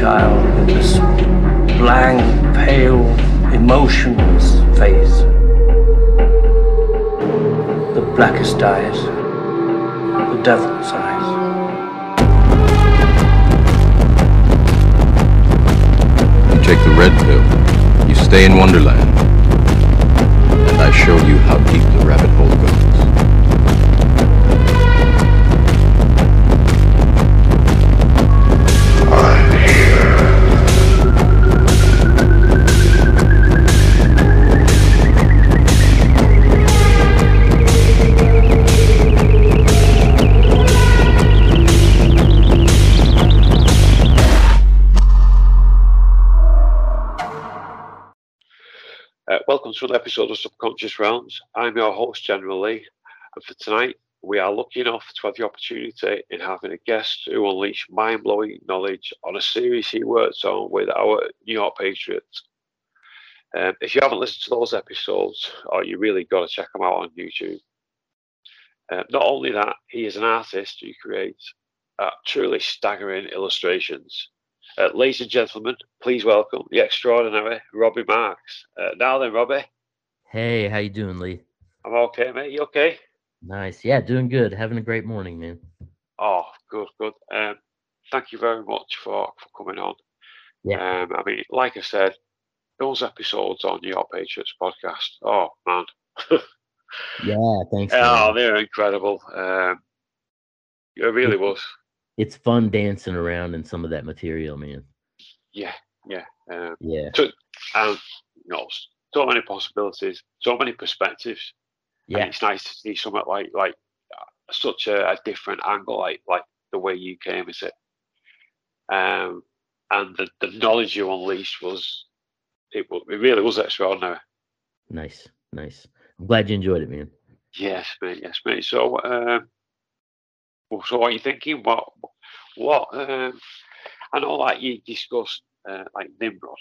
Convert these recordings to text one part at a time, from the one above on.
child with this blank, pale, emotionless face. The blackest eyes, the devil's eyes. You take the red pill, you stay in Wonderland, and I show you how deep the rabbit hole goes. To of Subconscious Realms. I'm your host, General Lee, and for tonight, we are lucky enough to have the opportunity in having a guest who unleash mind blowing knowledge on a series he works on with our New York Patriots. Um, if you haven't listened to those episodes, oh, you really got to check them out on YouTube. Uh, not only that, he is an artist who creates uh, truly staggering illustrations. Uh, ladies and gentlemen, please welcome the extraordinary Robby Marx. Uh, now then, Robby, Hey, how you doing, Lee? I'm okay, mate. You okay? Nice. Yeah, doing good. Having a great morning, man. Oh, good, good. Um, thank you very much for, for coming on. Yeah. Um, I mean, like I said, those episodes on your Patriots podcast. Oh man, Yeah, thanks. oh, they're incredible. Um, it really was. It's fun dancing around in some of that material, man. Yeah, yeah. Um, Yeah. and you know, so many possibilities, so many perspectives. And Yeah. it's nice to see something like like uh, such a, a different angle, like like the way you came at it. Um, and the, the knowledge you unleashed was it, it really was extraordinary. Nice. Nice. I'm glad you enjoyed it, man. Yes, mate. Yes, mate. So, um, well, so what are you thinking? What, what? Um, I know, like you discussed, uh, like Nimrod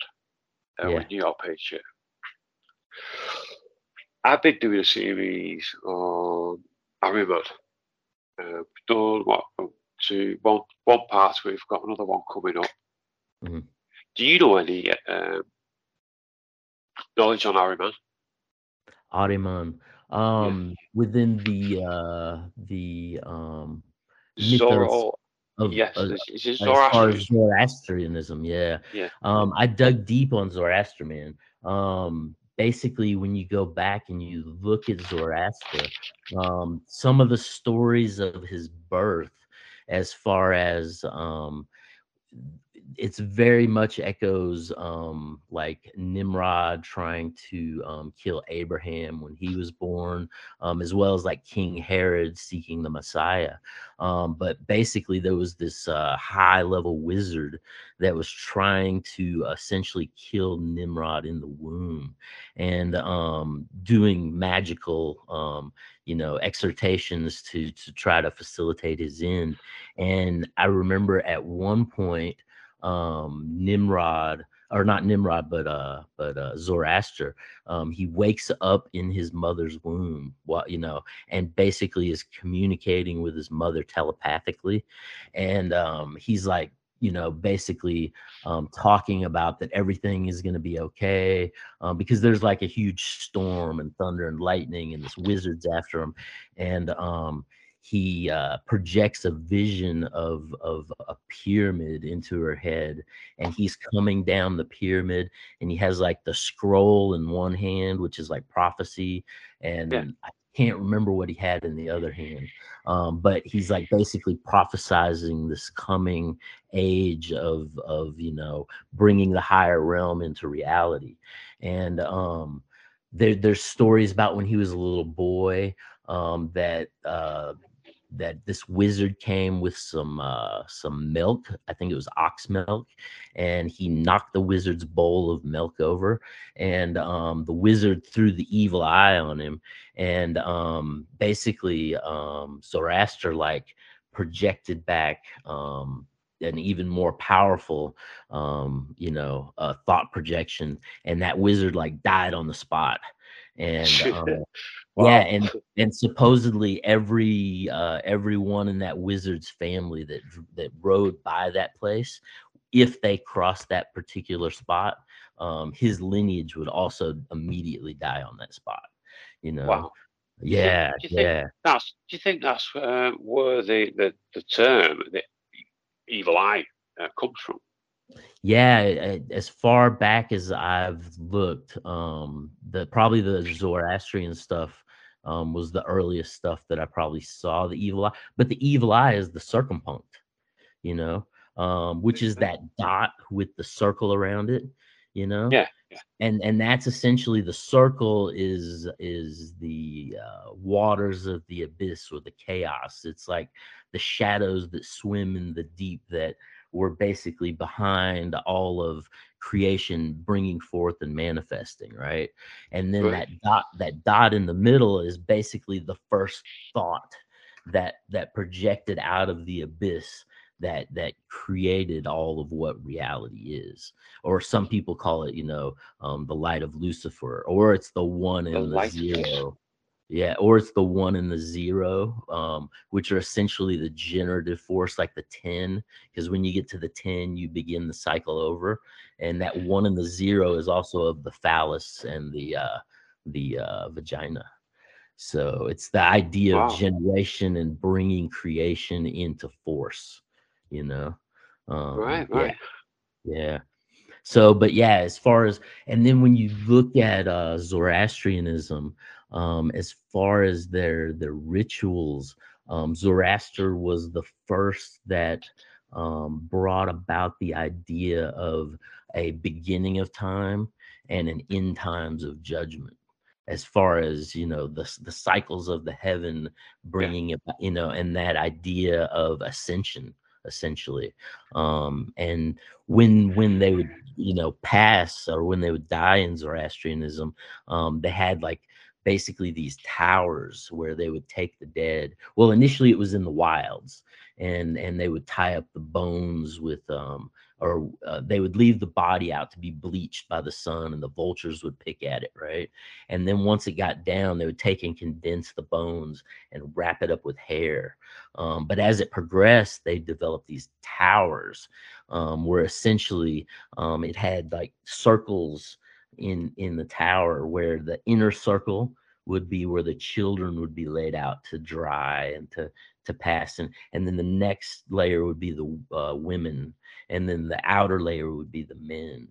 uh, Yeah. with New York Patriot. I've been doing a series on Ahriman. Uh, we've done what two, one, one part. We've got another one coming up. Mhm. Do you know any um, knowledge on Ahriman? Ahriman. Um within the uh the um Zoro, of yes, uh, is, is it as far as Zoroastrianism, yeah. Yeah. Um, I dug deep on Zoroastrian. Um, basically, when you go back and you look at Zoroaster, um, some of the stories of his birth, as far as um, it's very much echoes um, like Nimrod trying to um, kill Abraham when he was born, um, as well as like King Herod seeking the Messiah. Um, but basically, there was this uh, high level wizard that was trying to essentially kill Nimrod in the womb and um, doing magical, um, you know, exhortations to to try to facilitate his end. And I remember at one point, um, Nimrod or not Nimrod, but uh, but uh, Zoroaster, um, he wakes up in his mother's womb, what you know, and basically is communicating with his mother telepathically, and um, he's like, you know, basically um, talking about that everything is going to be okay um, because there's like a huge storm and thunder and lightning, and this wizard's after him, and um, he uh, projects a vision of of a pyramid into her head and he's coming down the pyramid and he has like the scroll in one hand which is like prophecy and Yeah. i can't remember what he had in the other hand um, but he's like basically prophesizing this coming age of of you know bringing the higher realm into reality and um there, there's stories about when he was a little boy um, that uh, that this wizard came with some uh, some milk. I think it was ox milk, and he knocked the wizard's bowl of milk over, and um, the wizard threw the evil eye on him, and um, basically um, Zoroaster like projected back. Um, an even more powerful, um, you know, uh, thought projection, and that wizard like died on the spot, and um, Yeah, and and supposedly every uh everyone in that wizard's family that that rode by that place, if they crossed that particular spot, um, his lineage would also immediately die on that spot. You know, Wow. Do you yeah, do you think- yeah. That's. Do you think that's uh, where the, the the term the evil eye uh, comes from? Yeah, as far back as I've looked, um, the probably the Zoroastrian stuff um, was the earliest stuff that I probably saw the evil eye. But the evil eye is the circumpunct, you know, um, which is that dot with the circle around it, you know. Yeah, yeah. And and that's essentially the circle is is the uh, waters of the abyss or the chaos. It's like the shadows that swim in the deep that were basically behind all of creation bringing forth and manifesting right? And then Right. that dot that dot in the middle is basically the first thought that that projected out of the abyss that that created all of what reality is. Or some people call it you know um the light of lucifer or it's the one The and the, of zero yeah, or it's the one and the zero, um, which are essentially the generative force, like the 10. Because when you get to the 10, you begin the cycle over. And that one and the zero is also of the phallus and the uh, the uh, vagina. So it's the idea Wow. of generation and bringing creation into force, you know? Um, Right, yeah. right. Yeah. So, but yeah, as far as and then when you look at uh Zoroastrianism, um, as far as their their rituals, um, Zoroaster was the first that um, brought about the idea of a beginning of time and an end times of judgment. As far as you know, the the cycles of the heaven bringing about, you know, and that idea of ascension, essentially, um, and when when they would you know pass or when they would die in Zoroastrianism, um, they had like basically these towers where they would take the dead. Well, initially it was in the wilds, and and they would tie up the bones with um or uh, they would leave the body out to be bleached by the sun and the vultures would pick at it right and then once it got down they would take and condense the bones and wrap it up with hair um, but as it progressed they developed these towers um, where essentially um, it had like circles in in the tower where the inner circle would be where the children would be laid out to dry and to to pass and and then the next layer would be the uh, women and then the outer layer would be the men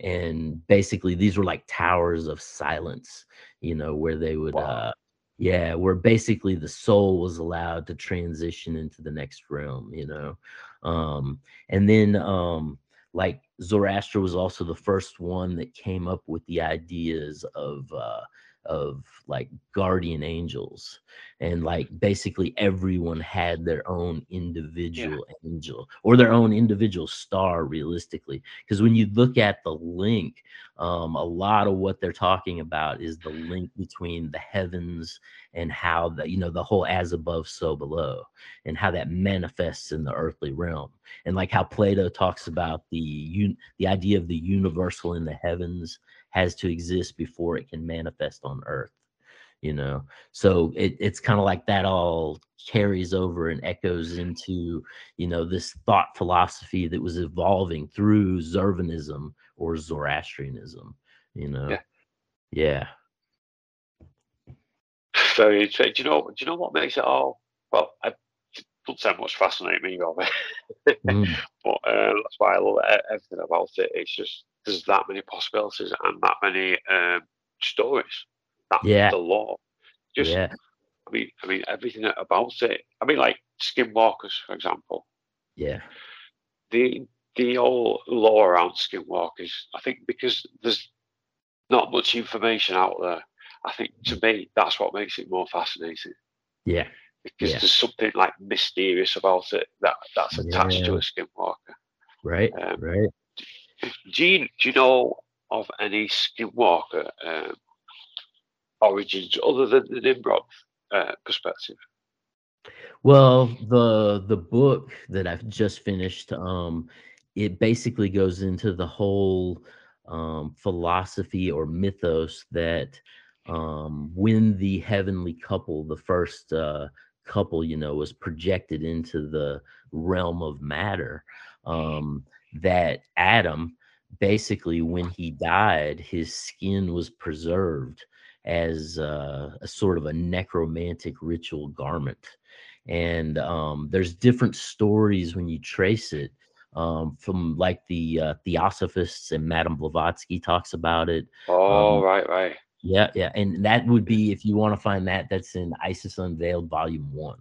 and basically these were like towers of silence you know where they would Wow. uh yeah where basically the soul was allowed to transition into the next realm you know um and then um like zoroaster was also the first one that came up with the ideas of uh of like guardian angels and like basically everyone had their own individual angel or their own individual star realistically because when you look at the link um, a lot of what they're talking about is the link between the heavens and how the you know the whole as above so below and how that manifests in the earthly realm and like how plato talks about the un- the idea of the universal in the heavens has to exist before it can manifest on earth you know so it, it's kind of like that all carries over and echoes into you know this thought philosophy that was evolving through zurvanism or zoroastrianism you know Yeah. yeah Very interesting. Do you know? Do you know what makes it all? Well, I it doesn't sound much fascinating me, of it, Mm, but uh, that's why I love everything about it. It's just there's that many possibilities and that many um, stories. That Yeah. the law. Just, yeah I mean, I mean everything about it. I mean, like skinwalkers, for example. yeah the the whole law around skinwalkers, I think because there's not much information out there, I think to me that's what makes it more fascinating. yeah Because Yeah. there's something like mysterious about it that that's attached to Yeah. a skinwalker. right Um, right Do you do you know of any skinwalker um, origins other than the Nimrod uh, perspective? Well, the the book that I've just finished, um, it basically goes into the whole um, philosophy or mythos that um, when the heavenly couple, the first uh, couple, you know, was projected into the realm of matter, um, that Adam basically, when he died, his skin was preserved as uh, a sort of a necromantic ritual garment. And um, there's different stories when you trace it um, from like the uh, Theosophists and Madame Blavatsky talks about it. Oh, Um, right, right. yeah, yeah, and that would be if you want to find that. That's in Isis Unveiled, Volume One.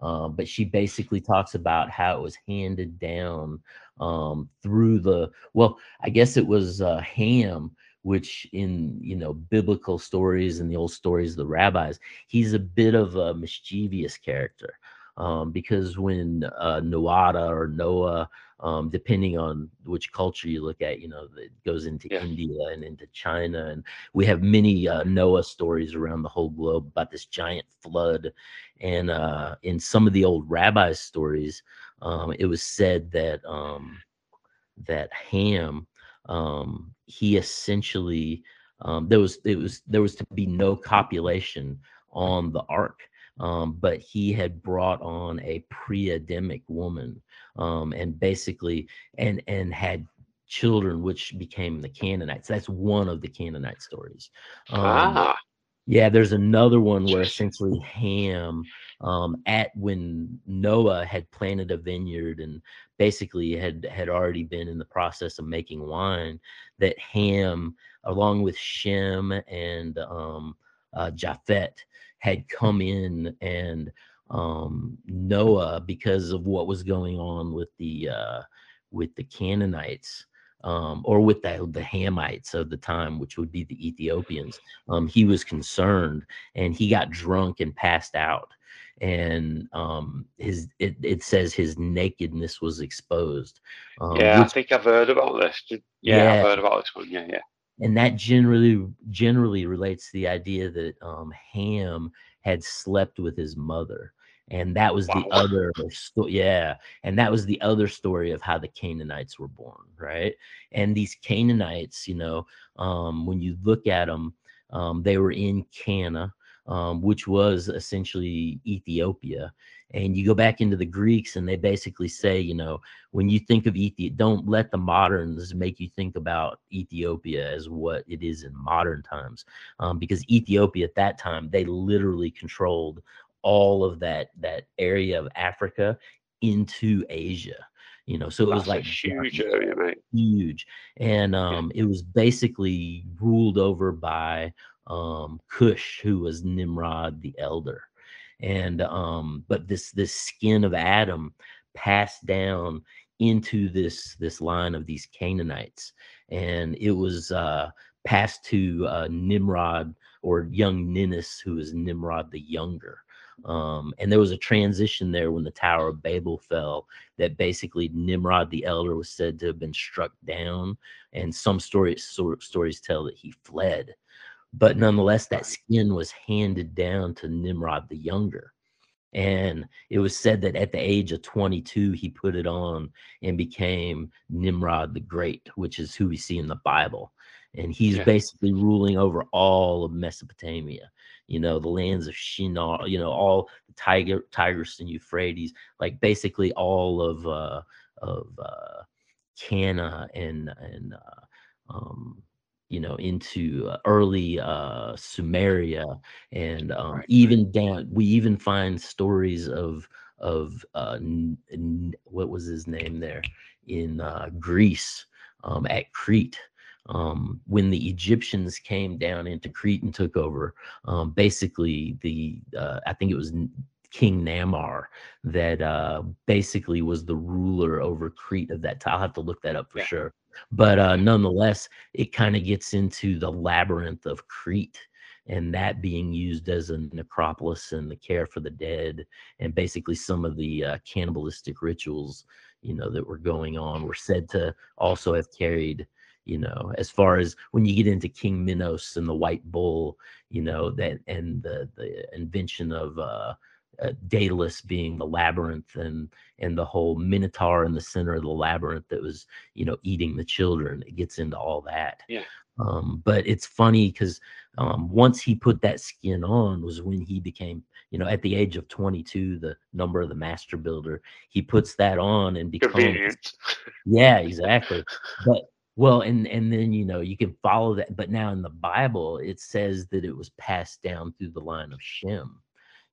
Um, but she basically talks about how it was handed down um, through the. Well, I guess it was uh, Ham, which in you know biblical stories and the old stories of the rabbis, he's a bit of a mischievous character. Um, because when uh, Noada or Noah, um, depending on which culture you look at, you know, it goes into Yeah. India and into China, and we have many uh, Noah stories around the whole globe about this giant flood. And uh, in some of the old rabbi stories, um, it was said that um, that Ham, um, he essentially um, there was it was there was to be no copulation on the ark. Um, but he had brought on a pre-Adamic woman, um, and basically, and and had children, which became the Canaanites. That's one of the Canaanite stories. Um, ah, yeah, there's another one where essentially Ham, um, at when Noah had planted a vineyard and basically had had already been in the process of making wine, that Ham, along with Shem and um, uh, Japhet, had come in and um, Noah, because of what was going on with the uh, with the Canaanites. Um, or with the, the Hamites of the time, which would be the Ethiopians um, he was concerned and he got drunk and passed out and um, his it, it says his nakedness was exposed um, yeah, I think I've heard about this. Yeah, Yeah. I've heard about this one. Yeah, yeah. and that generally generally relates to the idea that um, ham had slept with his mother and that was the other sto- yeah and that was the other story of how the canaanites were born right and these canaanites you know um, when you look at them um, they were in cana um, which was essentially ethiopia and you go back into the greeks and they basically say you know when you think of Ethiopia, don't let the moderns make you think about Ethiopia as what it is in modern times, um, because Ethiopia at that time they literally controlled all of that that area of Africa into Asia. You know, so it was like huge area, mate. huge and um it was basically ruled over by um cush who was nimrod the elder. And um but this this skin of adam passed down into this this line of these canaanites. And it was uh passed to uh nimrod or young Ninus, who was nimrod the younger. Um and there was a transition there when the tower of babel fell that basically Nimrod the elder was said to have been struck down, and some stories stories tell that he fled. But nonetheless, that skin was handed down to Nimrod the younger. And it was said that at the age of 22, he put it on and became Nimrod the Great, which is who we see in the Bible. And he's Yeah. basically ruling over all of Mesopotamia, you know, the lands of Shinar, you know, all the Tiger, Tigris and Euphrates, like basically all of uh, of uh, Cana and and uh, um, you know into uh, early uh, Sumeria and um, Right, even down. We even find stories of of uh, N- N- what was his name there in uh, Greece um, at Crete. Um, when the Egyptians came down into Crete and took over, um, basically the uh, I think it was King Namar that uh, basically was the ruler over Crete of that time. I'll have to look that up for Yeah. sure. But uh, nonetheless, it kind of gets into the labyrinth of Crete and that being used as a necropolis and the care for the dead and basically some of the uh, cannibalistic rituals you know that were going on were said to also have carried you know as far as when you get into king minos and the white bull you know that and the the invention of uh uh, Daedalus being the labyrinth and and the whole minotaur in the center of the labyrinth that was you know eating the children it gets into all that Yeah. Um, but it's funny because um, once he put that skin on was when he became, you know, at the age of 22, the number of the master builder, he puts that on and becomes. Yeah, exactly. But well, and and then you know you can follow that. But now in the Bible, it says that it was passed down through the line of Shem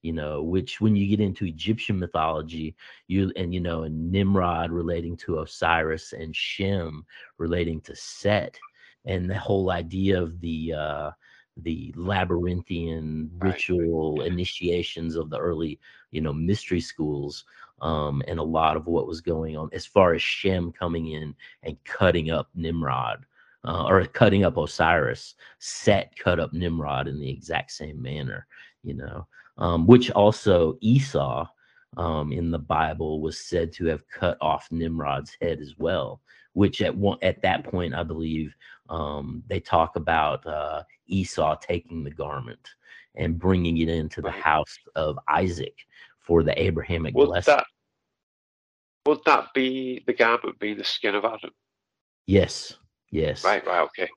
you know, which when you get into Egyptian mythology, you and you know, and Nimrod relating to Osiris and Shem relating to Set, and the whole idea of the uh the labyrinthian Right. ritual initiations of the early, you know, mystery schools, um, and a lot of what was going on as far as Shem coming in and cutting up Nimrod. Uh, or cutting up Osiris, Set cut up Nimrod in the exact same manner, you know um, which also Esau um, in the Bible was said to have cut off Nimrod's head as well. Which at one at that point, I believe um, they talk about uh, Esau taking the garment and bringing it into the house of Isaac for the Abrahamic Would blessing. that would that be the garment be the skin of Adam? yes, yes. Right, right, okay.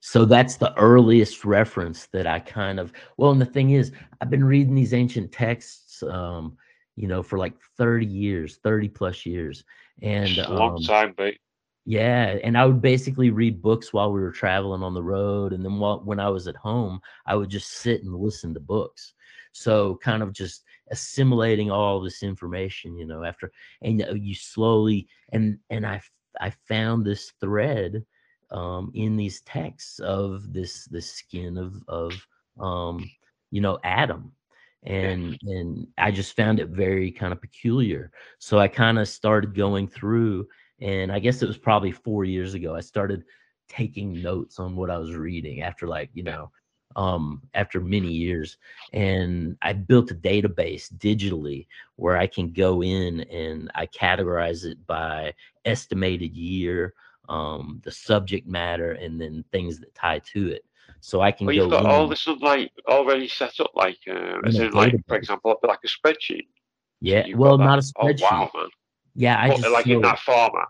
So that's the earliest reference that I kind of well, and the thing is, I've been reading these ancient texts, um, you know, for like 30 years, 30 plus years. And a long um, time, mate. yeah, and I would basically read books while we were traveling on the road, and then while, when I was at home, I would just sit and listen to books. So kind of just assimilating all this information, you know, after and uh, you slowly and and I I found this thread um, in these texts of this the skin of of um, you know Adam, and and I just found it very kind of peculiar. So I kind of started going through and I guess it was probably four years ago. I started taking notes on what I was reading after like you know um after many years and i built a database digitally where i can go in and i categorize it by estimated year um the subject matter and then things that tie to it so i can Well, go you've got all this like already set up, like uh, as in, like database. for example, like a spreadsheet. yeah You've well not a that. Oh spreadsheet wow, man! yeah i But, just like in so- that format.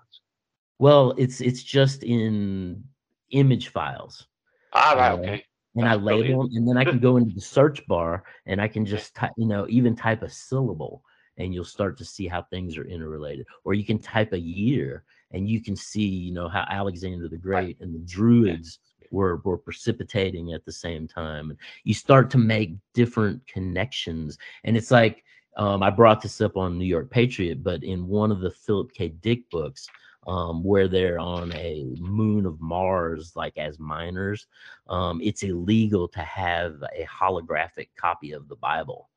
well it's it's just in image files Ah, right, Uh, okay. and I label brilliant. them, and then I can go into the search bar and I can just type, you know, even type a syllable, and you'll start to see how things are interrelated. Or you can type a year, and you can see, you know, how Alexander the Great and the Druids were were precipitating at the same time. And you start to make different connections, and it's like um, I brought this up on New York Patriot, but in one of the Philip K. Dick books. Um, where they're on a moon of Mars, like as miners, um, it's illegal to have a holographic copy of the Bible,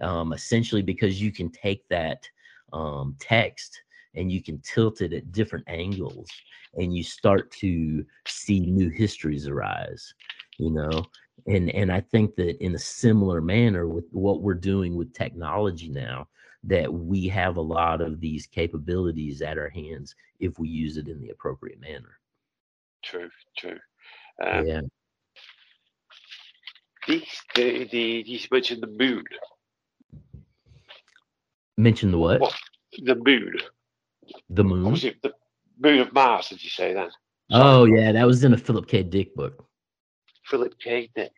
um, essentially because you can take that um, text and you can tilt it at different angles, and you start to see new histories arise. You know, and and I think that in a similar manner with what we're doing with technology now, that we have a lot of these capabilities at our hands if we use it in the appropriate manner. True, true. Um, yeah. these, the, the, you mentioned the moon. Mention the what? What? The moon. The moon. was it the moon of Mars? Did you say then? Oh yeah, that was in a Philip K. Dick book. Philip K. Dick.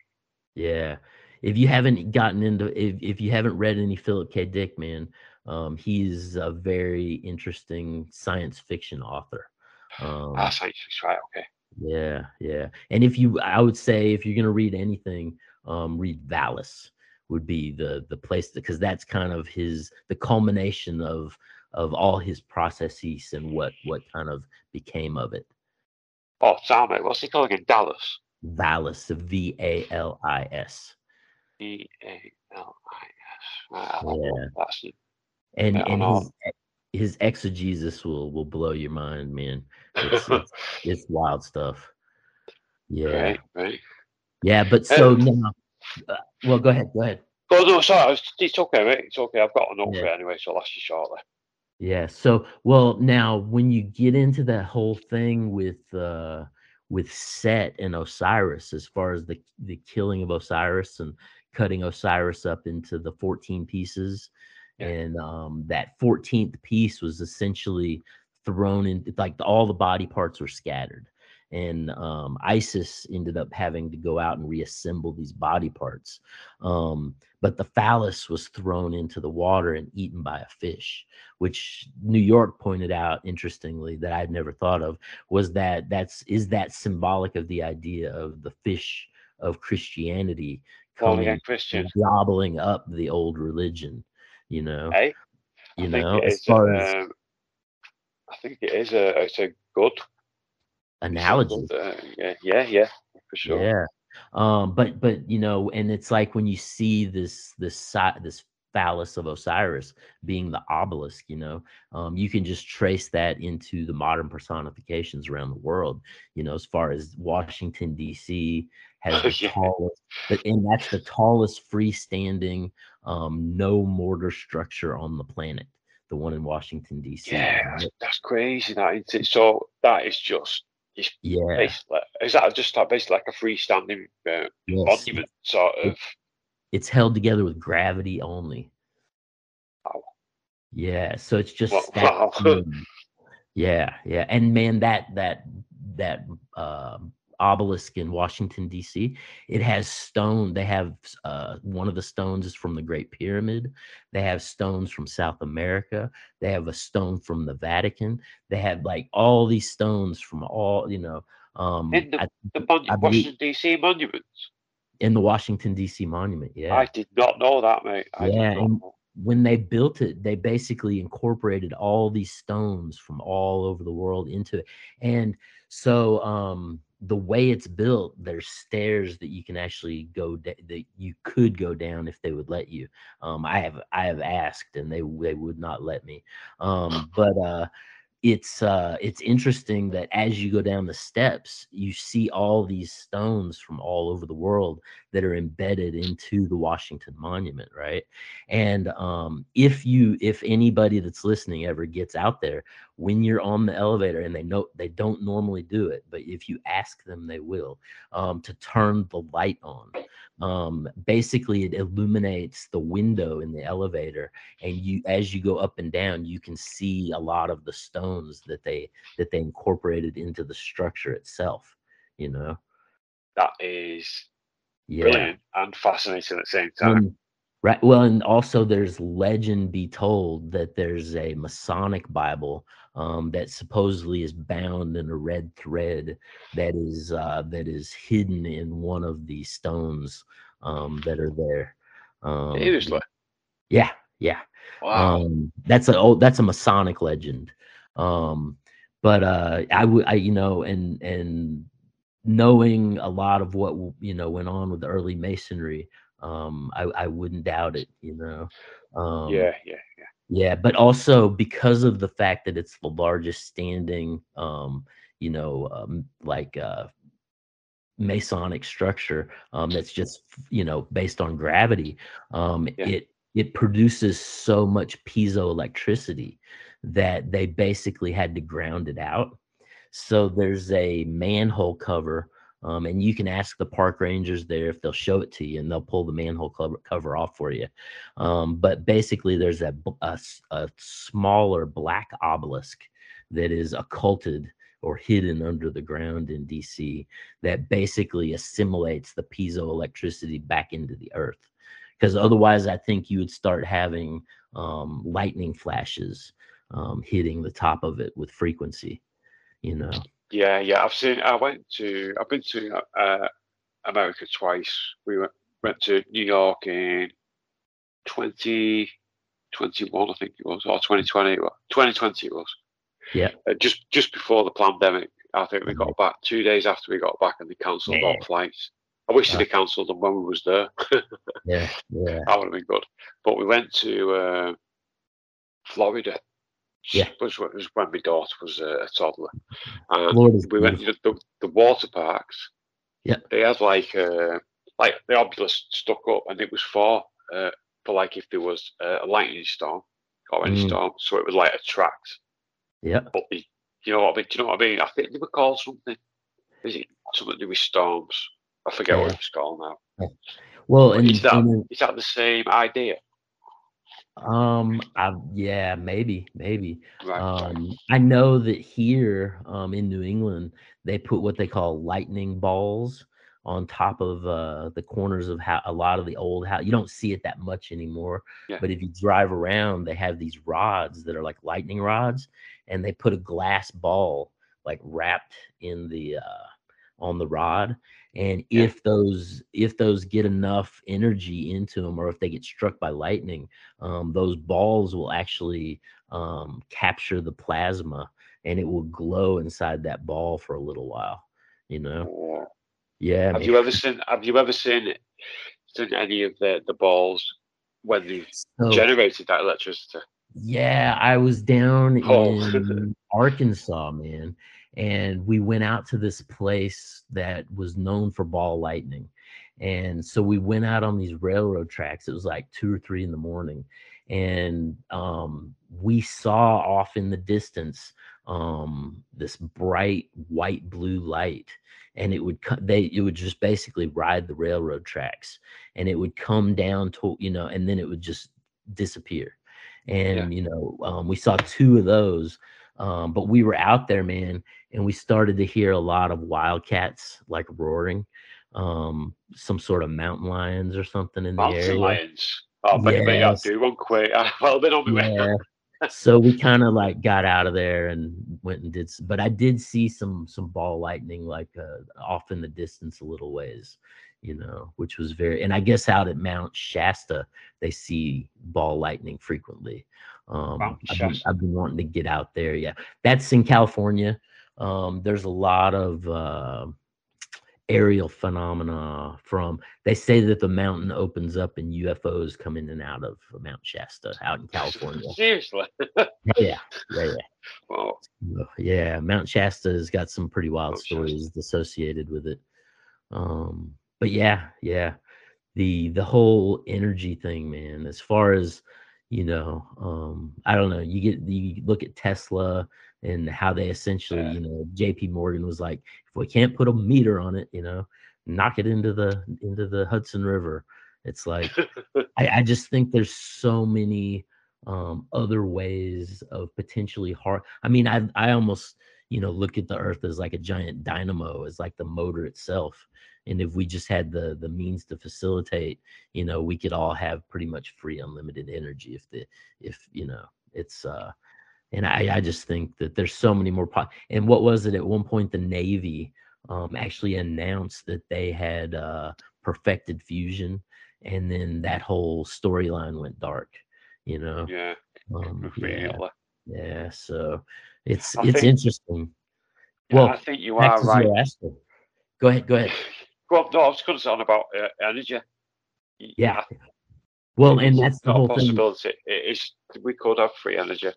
Yeah. If you haven't gotten into if, if you haven't read any Philip K. Dick, man, um, he's a very interesting science fiction author. Um, Ah, science fiction. Right, okay. yeah, yeah. And if you I would say if you're gonna read anything, um, read Valis would be the the place because that's kind of his the culmination of of all his processes and what what kind of became of it. Oh, Sam, what's he calling again? Dallas. Valis, V A L I S. E A L I S. Right, I'll have a Yeah. That's it. and and his his exegesis will will blow your mind, man. It's it's, it's wild stuff. Yeah, Right, right. yeah. But so Um, now, well, go ahead, go ahead. Oh, no, sorry. It's, it's okay, mate. It's okay. I've got a note Yeah. for it anyway, so I'll ask you shortly. Yeah. So well, now when you get into that whole thing with uh with Set and Osiris, as far as the the killing of Osiris and cutting Osiris up into the 14 pieces, Yeah. and um that 14th piece was essentially thrown in like all the body parts were scattered and um, isis ended up having to go out and reassemble these body parts um, but the phallus was thrown into the water and eaten by a fish which new york pointed out interestingly that i'd never thought of was that that's is that symbolic of the idea of the fish of christianity coming again Christian. and gobbling up the old religion you know Hey, you know as far as um, I think it is a it's a good a analogy yeah, yeah, yeah, for sure. Yeah. Um, but but you know, and it's like when you see this this si- this phallus of Osiris being the obelisk, you know, um, you can just trace that into the modern personifications around the world. You know, as far as Washington D.C. has the Yeah. tallest, but and that's the tallest freestanding um, no mortar structure on the planet. The one in Washington D.C. Yeah, that's, that's crazy. That? So that is just it's yeah, basically is that just like basically like a freestanding uh, yes. monument sort of. it's held together with gravity only. Wow. Yeah, so it's just Wow. Yeah, yeah, and man, that that that um obelisk in Washington D.C. It has stone. They have uh, one of the stones is from the Great Pyramid. They have stones from South America. They have a stone from the Vatican. They have like all these stones from all you know. Um, In the- I- The mon- I Washington DC monuments. in the Washington D.C. monument. Yeah, I did not know that, mate. I Yeah, did not and- know. when they built it, they basically incorporated all these stones from all over the world into it. And so um the way it's built, there's stairs that you can actually go da- that you could go down if they would let you. Um I have I have asked and they they would not let me. Um but uh it's uh it's interesting that as you go down the steps you see all these stones from all over the world that are embedded into the Washington monument right? And um if you if anybody that's listening ever gets out there when you're on the elevator and they know they don't normally do it but if you ask them they will um to turn the light on um basically it illuminates the window in the elevator and you as you go up and down you can see a lot of the stones that they that they incorporated into the structure itself you know? That is yeah brilliant and fascinating at the same time. and, right well and also there's legend be told that there's a masonic bible um, that supposedly is bound in a red thread that is uh, that is hidden in one of the stones um, that are there um, Seriously. yeah yeah Wow. um that's a oh that's a masonic legend um but uh i would i you know and and knowing a lot of what you know went on with the early masonry um i i wouldn't doubt it you know um yeah, yeah, yeah. yeah, but also because of the fact that it's the largest standing, um, you know, um, like uh, Masonic structure um, that's just you know based on gravity. Um, Yeah. It it produces so much piezoelectricity that they basically had to ground it out. So there's a manhole cover. Um, and you can ask the park rangers there if they'll show it to you and they'll pull the manhole cover, cover off for you. Um, but basically, there's a a smaller black obelisk that is occulted or hidden under the ground in DC that basically assimilates the piezoelectricity back into the earth. Because otherwise, I think you would start having um, lightning flashes um, hitting the top of it with frequency. You know, Yeah, yeah. I've seen. I went to. I've been to uh, America twice. We went went to New York in twenty twenty one, I think it was, or twenty twenty. Twenty twenty it was. Yeah. Uh, just just before the pandemic, I think we got back two days after we got back, and they cancelled all flights. I wish Ah. they'd cancelled them when we was there. yeah, yeah, That would have been good. But we went to uh, Florida. Yeah. Which was when my daughter was uh, a toddler. And Florida's we went to the, the water parks. Yeah. They had like uh, like the obelisk stuck up, and it was for uh, for like if there was a lightning storm or any Mm. storm, so it would like attract. yeah. But the, you know what I mean? Do you know what I mean? I think they were called something. Is it something to do with storms? I forget what it's called now. Well, and, is that and is that the same idea? Um, I yeah, maybe, maybe. Right. right. Um, I know that here, um, in New England, they put what they call lightning balls on top of uh the corners of how a lot of the old house. You don't see it that much anymore, Yeah. but if you drive around, they have these rods that are like lightning rods, and they put a glass ball like wrapped in the uh on the rod and Yeah. if those if those get enough energy into them or if they get struck by lightning um, those balls will actually um, capture the plasma and it will glow inside that ball for a little while you know yeah Have man. you ever seen? Have you ever seen seen any of the the balls when they've So- generated that electricity? Yeah, I was down Oh. in Arkansas, man, and we went out to this place that was known for ball lightning. And so we went out on these railroad tracks. It was like two or three in the morning, and um, we saw off in the distance um, this bright white blue light, and it would co- they it would just basically ride the railroad tracks, and it would come down to you know, and then it would just disappear. And you know um, we saw two of those um, but we were out there man and we started to hear a lot of wildcats like roaring um, some sort of mountain lions or something in the Mountain area lions. Oh, but maybe I'll Yes. do one quick. Well, on my way. yeah so we kind of like got out of there and went and did but i did see some some ball lightning like uh, off in the distance a little ways you know which was very and i guess out at mount shasta they see ball lightning frequently um I've, been. I've been wanting to get out there yeah that's in california um there's a lot of uh aerial phenomena from they say that the mountain opens up and ufos come in and out of mount shasta out in california Seriously. yeah, yeah, yeah. Yeah, Mount Shasta has got some pretty wild Mount Shasta. stories associated with it. Um, but yeah, yeah, the the whole energy thing, man. As far as you know, um, I don't know. You get you look at Tesla and how they essentially, Yeah. you know, J.P. Morgan was like, if we can't put a meter on it, you know, knock it into the into the Hudson River. It's like I, I just think there's so many um, other ways of potentially hard. I mean, I I almost you know look at the Earth as like a giant dynamo, as like the motor itself. And if we just had the the means to facilitate, you know, we could all have pretty much free unlimited energy. If the if you know, it's uh, and I I just think that there's so many more. Po- and what was it at one point? The Navy um actually announced that they had uh perfected fusion and then that whole storyline went dark you know yeah, um, yeah yeah so it's I it's think- interesting Yeah, Well, I think you are right. Go ahead go ahead Go on, no, I was going to say on about uh, energy. Y- yeah well and that's the whole thing possibility. It is we could have free energy.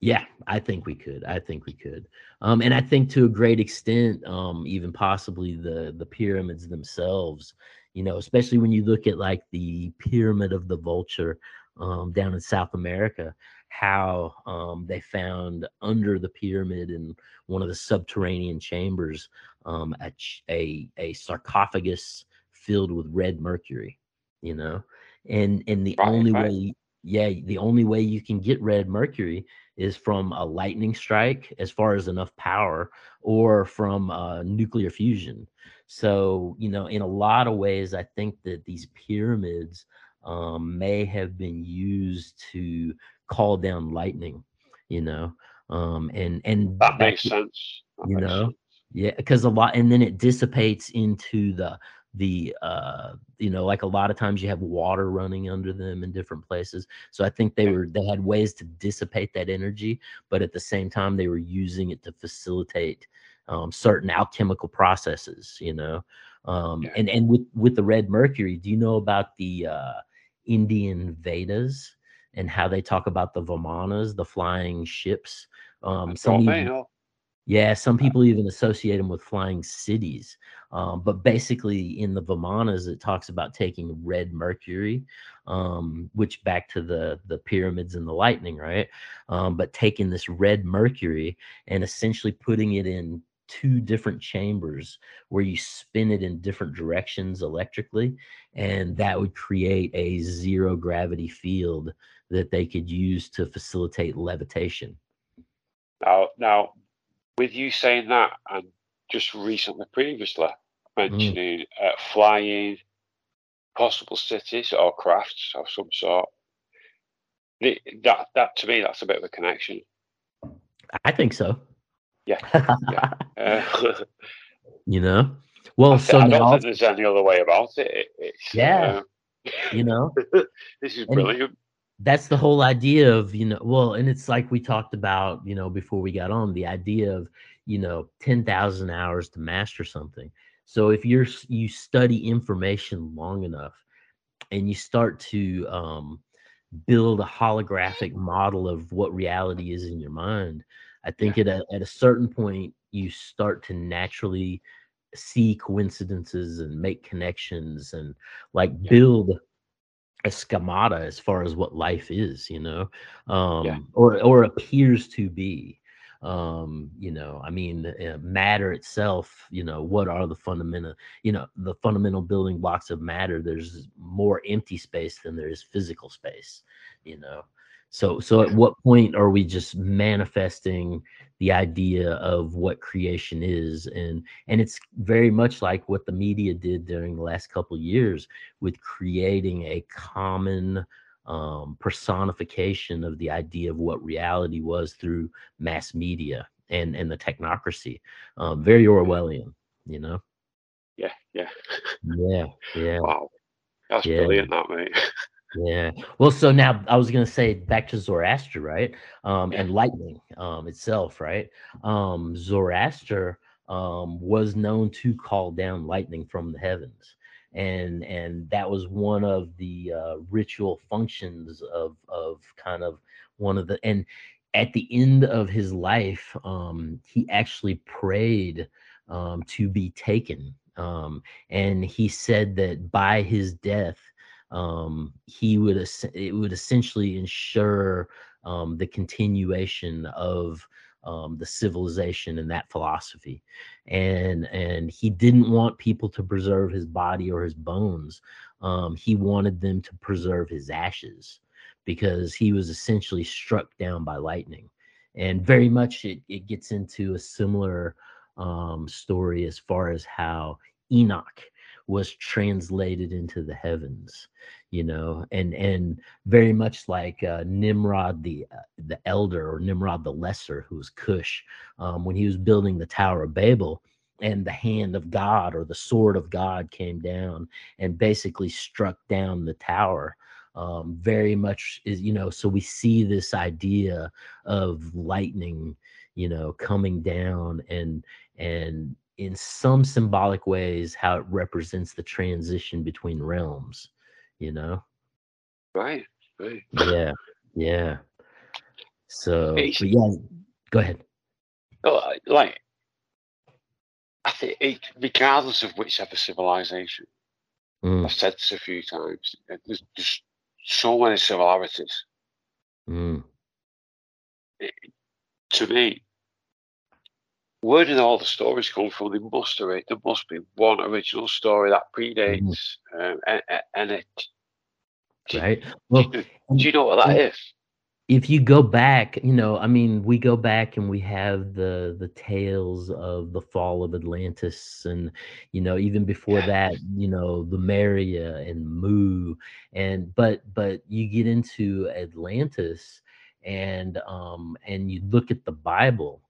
Yeah, I think we could. I think we could. Um, and I think to a great extent, um, even possibly the the pyramids themselves, you know, especially when you look at like the pyramid of the vulture um, down in South America, how um, they found under the pyramid in one of the subterranean chambers um, a, a a sarcophagus filled with red mercury, you know, and and the Right, only right. way, yeah, the only way you can get red mercury is from a lightning strike as far as enough power or from uh, nuclear fusion so you know in a lot of ways i think that these pyramids um, may have been used to call down lightning you know um, and and That that makes sense. That you makes know, sense. yeah, because a lot, and then it dissipates into the the uh you know like a lot of times you have water running under them in different places so i think they were they had ways to dissipate that energy but at the same time they were using it to facilitate um, certain alchemical processes you know? Um and and with with the red mercury do you know about the uh indian vedas and how they talk about the vimanas the flying ships? Um some even-. Yeah, some people even associate them with flying cities. Um, but basically, in the Vimanas, it talks about taking red mercury, um, which back to the the pyramids and the lightning, right? Um, but taking this red mercury and essentially putting it in two different chambers where you spin it in different directions electrically and that would create a zero gravity field that they could use to facilitate levitation Now, now, with you saying that, and just recently, previously mentioning uh, flying, possible cities or crafts of some sort, the, that that to me, that's a bit of a connection. i think so Yeah, yeah. Uh, you know well I, so I don't think there's any other way about it. It- it's, Yeah. uh, you know this is And- brilliant. That's the whole idea of you know well and it's like we talked about you know before we got on the idea of you know 10,000 hours to master something so if you're you study information long enough and you start to um build a holographic model of what reality is in your mind i think at a, at a certain point you start to naturally see coincidences and make connections and like Yeah. build a schemata as far as what life is you know um Yeah. or or appears to be um you know i mean uh, matter itself you know what are the fundamental you know the fundamental building blocks of matter there's more empty space than there is physical space you know so so at what point are we just manifesting the idea of what creation is and and it's very much like what the media did during the last couple of years with creating a common um, personification of the idea of what reality was through mass media and and the technocracy um, very orwellian you know Yeah, yeah. yeah yeah Wow, that's Yeah. brilliant, that mate. Yeah. Well, so now I was gonna say back to Zoroaster, right? Um, and lightning um itself, right? Um, Zoroaster um was known to call down lightning from the heavens. And and that was one of the uh, ritual functions of of kind of one of the and at the end of his life, um, he actually prayed um, to be taken. Um, and he said that by his death, um, he would it would essentially ensure um, the continuation of um, the civilization and that philosophy. And and he didn't want people to preserve his body or his bones. Um, he wanted them to preserve his ashes because he was essentially struck down by lightning. And very much it, it gets into a similar um, story as far as how enoch was translated into the heavens you know and and very much like uh, nimrod the uh, the elder or nimrod the lesser who was cush um, when he was building the tower of babel and the hand of god or the sword of god came down and basically struck down the tower um, very much is you know so we see this idea of lightning you know coming down and and in some symbolic ways how it represents the transition between realms you know? Right, right. yeah yeah. So yeah go ahead. I- like, I think it, regardless of whichever civilization, Mm, I've said this a few times, uh, there's just so many similarities. mm, To me, where did all the stories come from? There must have there must be one original story that predates, um, and, and it. Do, right well do you know what that is? if you go back you know i mean we go back and we have the the tales of the fall of atlantis and you know even before Yeah. that you know lemuria and mu and but but you get into atlantis and um and you look at the bible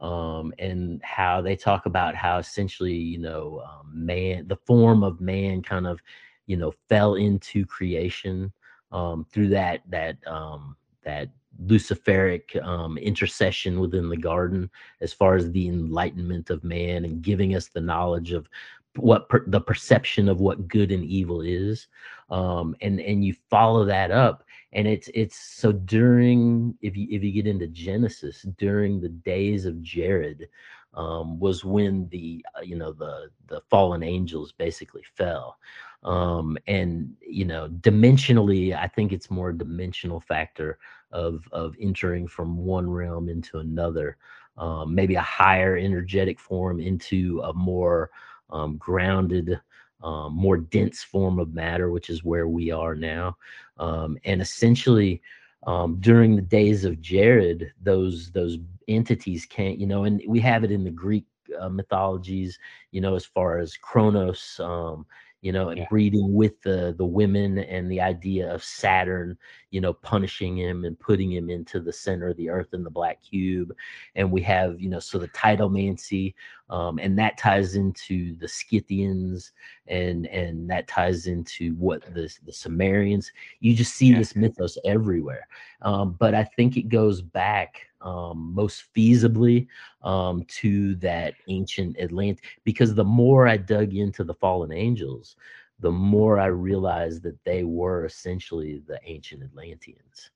um and how they talk about how essentially you know um, man the form of man kind of you know fell into creation um through that that um that luciferic um, intercession within the garden as far as the enlightenment of man and giving us the knowledge of what per- the perception of what good and evil is um, and and you follow that up and it's it's so during if you if you get into genesis during the days of jared um, was when the uh, you know the the fallen angels basically fell. Um and you know dimensionally i think it's more dimensional factor of of entering from one realm into another um, maybe a higher energetic form into a more um, grounded um, more dense form of matter which is where we are now. Um, and essentially um, during the days of jared those those entities can't you know and we have it in the greek uh, mythologies you know as far as kronos um, you know, and Yeah. breeding with the the women and the idea of Saturn, you know, punishing him and putting him into the center of the earth in the black cube. And we have, you know, so the titanomachy, um, and that ties into the Scythians and and that ties into what the the Sumerians. You just see Yeah. this mythos everywhere. Um, but I think it goes back um, most feasibly um, to that ancient Atlantic because the more I dug into the fallen angels, the more I realized that they were essentially the ancient Atlanteans.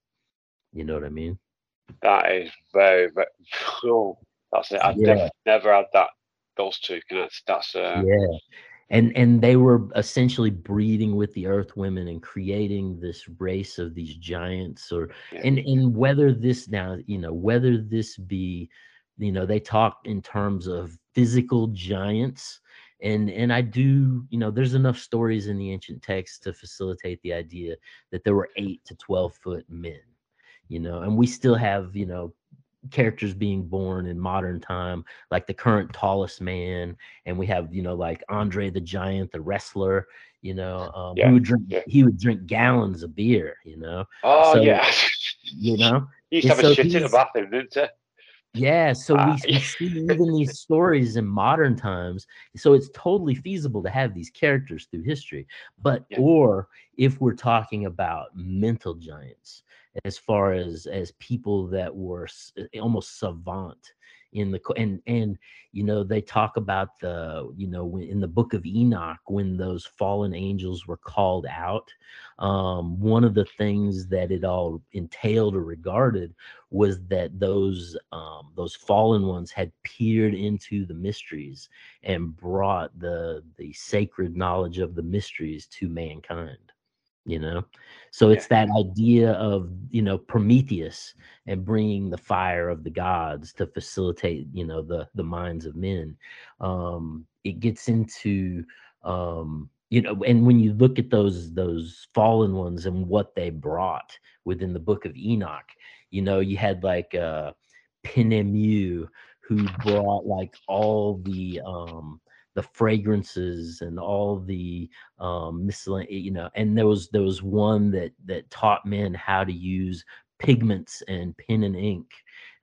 You know what I mean? That is very, very. Oh, that's it. I Yeah. have never had that. Those two connected. That's uh, yeah. And and they were essentially breeding with the earth women and creating this race of these giants or Yeah. and and whether this now, you know, whether this be, you know, they talk in terms of physical giants and and I do, you know, there's enough stories in the ancient texts to facilitate the idea that there were 8 to 12 foot men, you know, and we still have, you know, characters being born in modern time like the current tallest man and we have you know like andre the giant the wrestler you know um, Yeah, who would drink he would drink gallons of beer you know oh So, yeah. you know he used to have so a shit in the bathroom, didn't he? yeah so Ah, we, we see even these stories in modern times so it's totally feasible to have these characters through history but Yeah. or if we're talking about mental giants as far as as people that were almost savant in the and and you know they talk about the you know in the book of enoch when those fallen angels were called out um one of the things that it all entailed or regarded was that those um those fallen ones had peered into the mysteries and brought the the sacred knowledge of the mysteries to mankind you know? So it's that idea of you know prometheus and bringing the fire of the gods to facilitate you know the the minds of men. Um it gets into um you know and when you look at those those fallen ones and what they brought within the book of enoch you know you had like uh Penemu who brought like all the um the fragrances and all the um miscellaneous you know and there was there was one that that taught men how to use pigments and pen and ink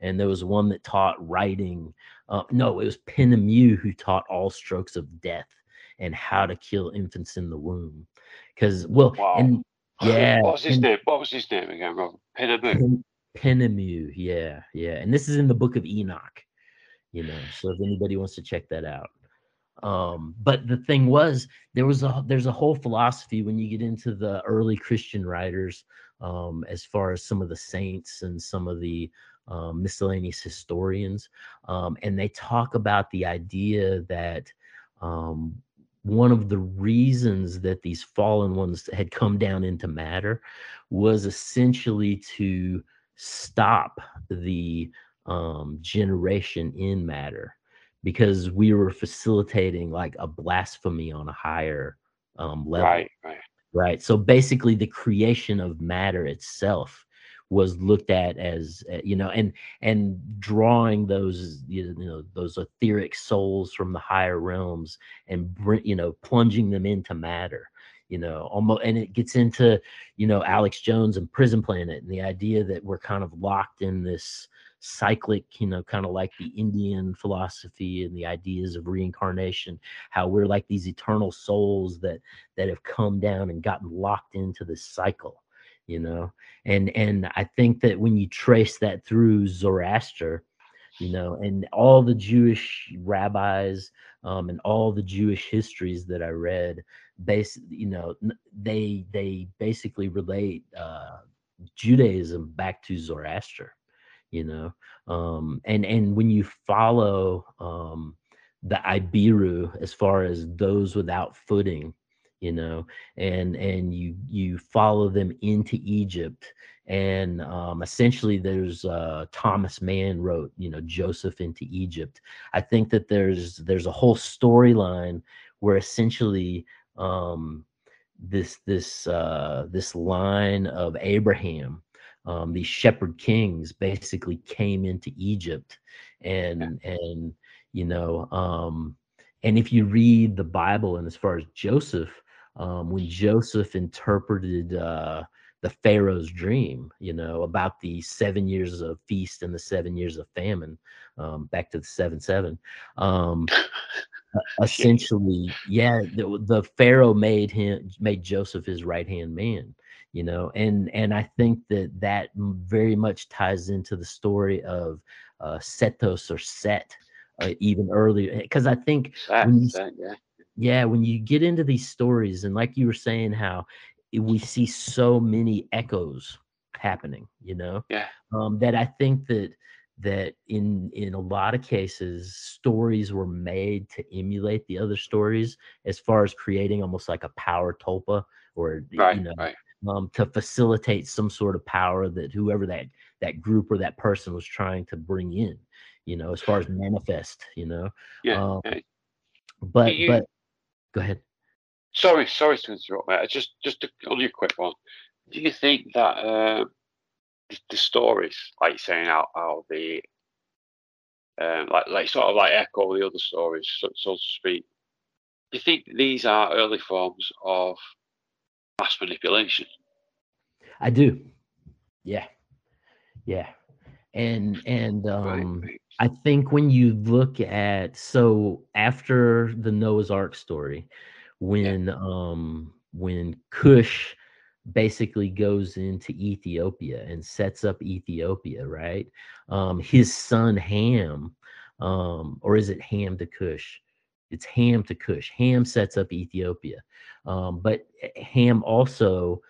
and there was one that taught writing uh, no it was Penemu who taught all strokes of death and how to kill infants in the womb because well Wow. and yeah What was his and- name? What was his name again, Robert? Pinnamoo. Pen- Penemu, yeah, yeah, and this is in the book of Enoch, you know. So if anybody wants to check that out, um, but the thing was, there was a there's a whole philosophy when you get into the early Christian writers, um, as far as some of the saints and some of the um, miscellaneous historians, um, and they talk about the idea that um, one of the reasons that these fallen ones had come down into matter was essentially to stop the um, generation in matter because we were facilitating like a blasphemy on a higher um, level Right, right. right so basically the creation of matter itself was looked at as uh, you know and and drawing those you know those etheric souls from the higher realms and you know plunging them into matter you know almost and it gets into you know alex jones and prison planet and the idea that we're kind of locked in this cyclic you know kind of like the indian philosophy and the ideas of reincarnation how we're like these eternal souls that that have come down and gotten locked into this cycle you know? And and i think that when you trace that through zoroaster you know and all the jewish rabbis um, and all the jewish histories that i read base you know they they basically relate uh judaism back to zoroaster you know um and and when you follow um the ibiru as far as those without footing you know and and you you follow them into egypt and um, essentially there's uh, Thomas Mann wrote you know Joseph into Egypt. I think that there's there's a whole storyline where essentially um, this this uh, this line of Abraham, um, these shepherd kings basically came into Egypt, and and you know um, and if you read the Bible and as far as Joseph, um, when Joseph interpreted uh, the Pharaoh's dream, you know, about the seven years of feast and the seven years of famine, um, back to the seven seven. Um, essentially, yeah, the, the Pharaoh made him made Joseph his right hand man, you know, and and I think that that very much ties into the story of uh, Sethos or Set, uh, even earlier, because I think Set, when you, set, yeah. yeah, when you get into these stories, and like you were saying, how we see so many echoes happening, you know, Yeah. um, that I think that that in in a lot of cases, stories were made to emulate the other stories, as far as creating almost like a power tulpa, or Right, you know, right. Um, to facilitate some sort of power that whoever that that group or that person was trying to bring in, you know, as far as manifest, you know. Yeah. Um, yeah. But you- but go ahead. Sorry, sorry to interrupt, mate. Just, just a, only a quick one. Do you think that um, the, the stories, like you're saying, out, out the, um, like, like sort of like echo the other stories, so, so to speak? Do you think these are early forms of mass manipulation? I do. Yeah. Yeah. And and um right. I think when you look at so after the Noah's Ark story, when um when Cush basically goes into Ethiopia and sets up Ethiopia, right? Um his son Ham, um, or is it Ham to Cush? It's Ham to Cush. Ham sets up Ethiopia. Um, but Ham also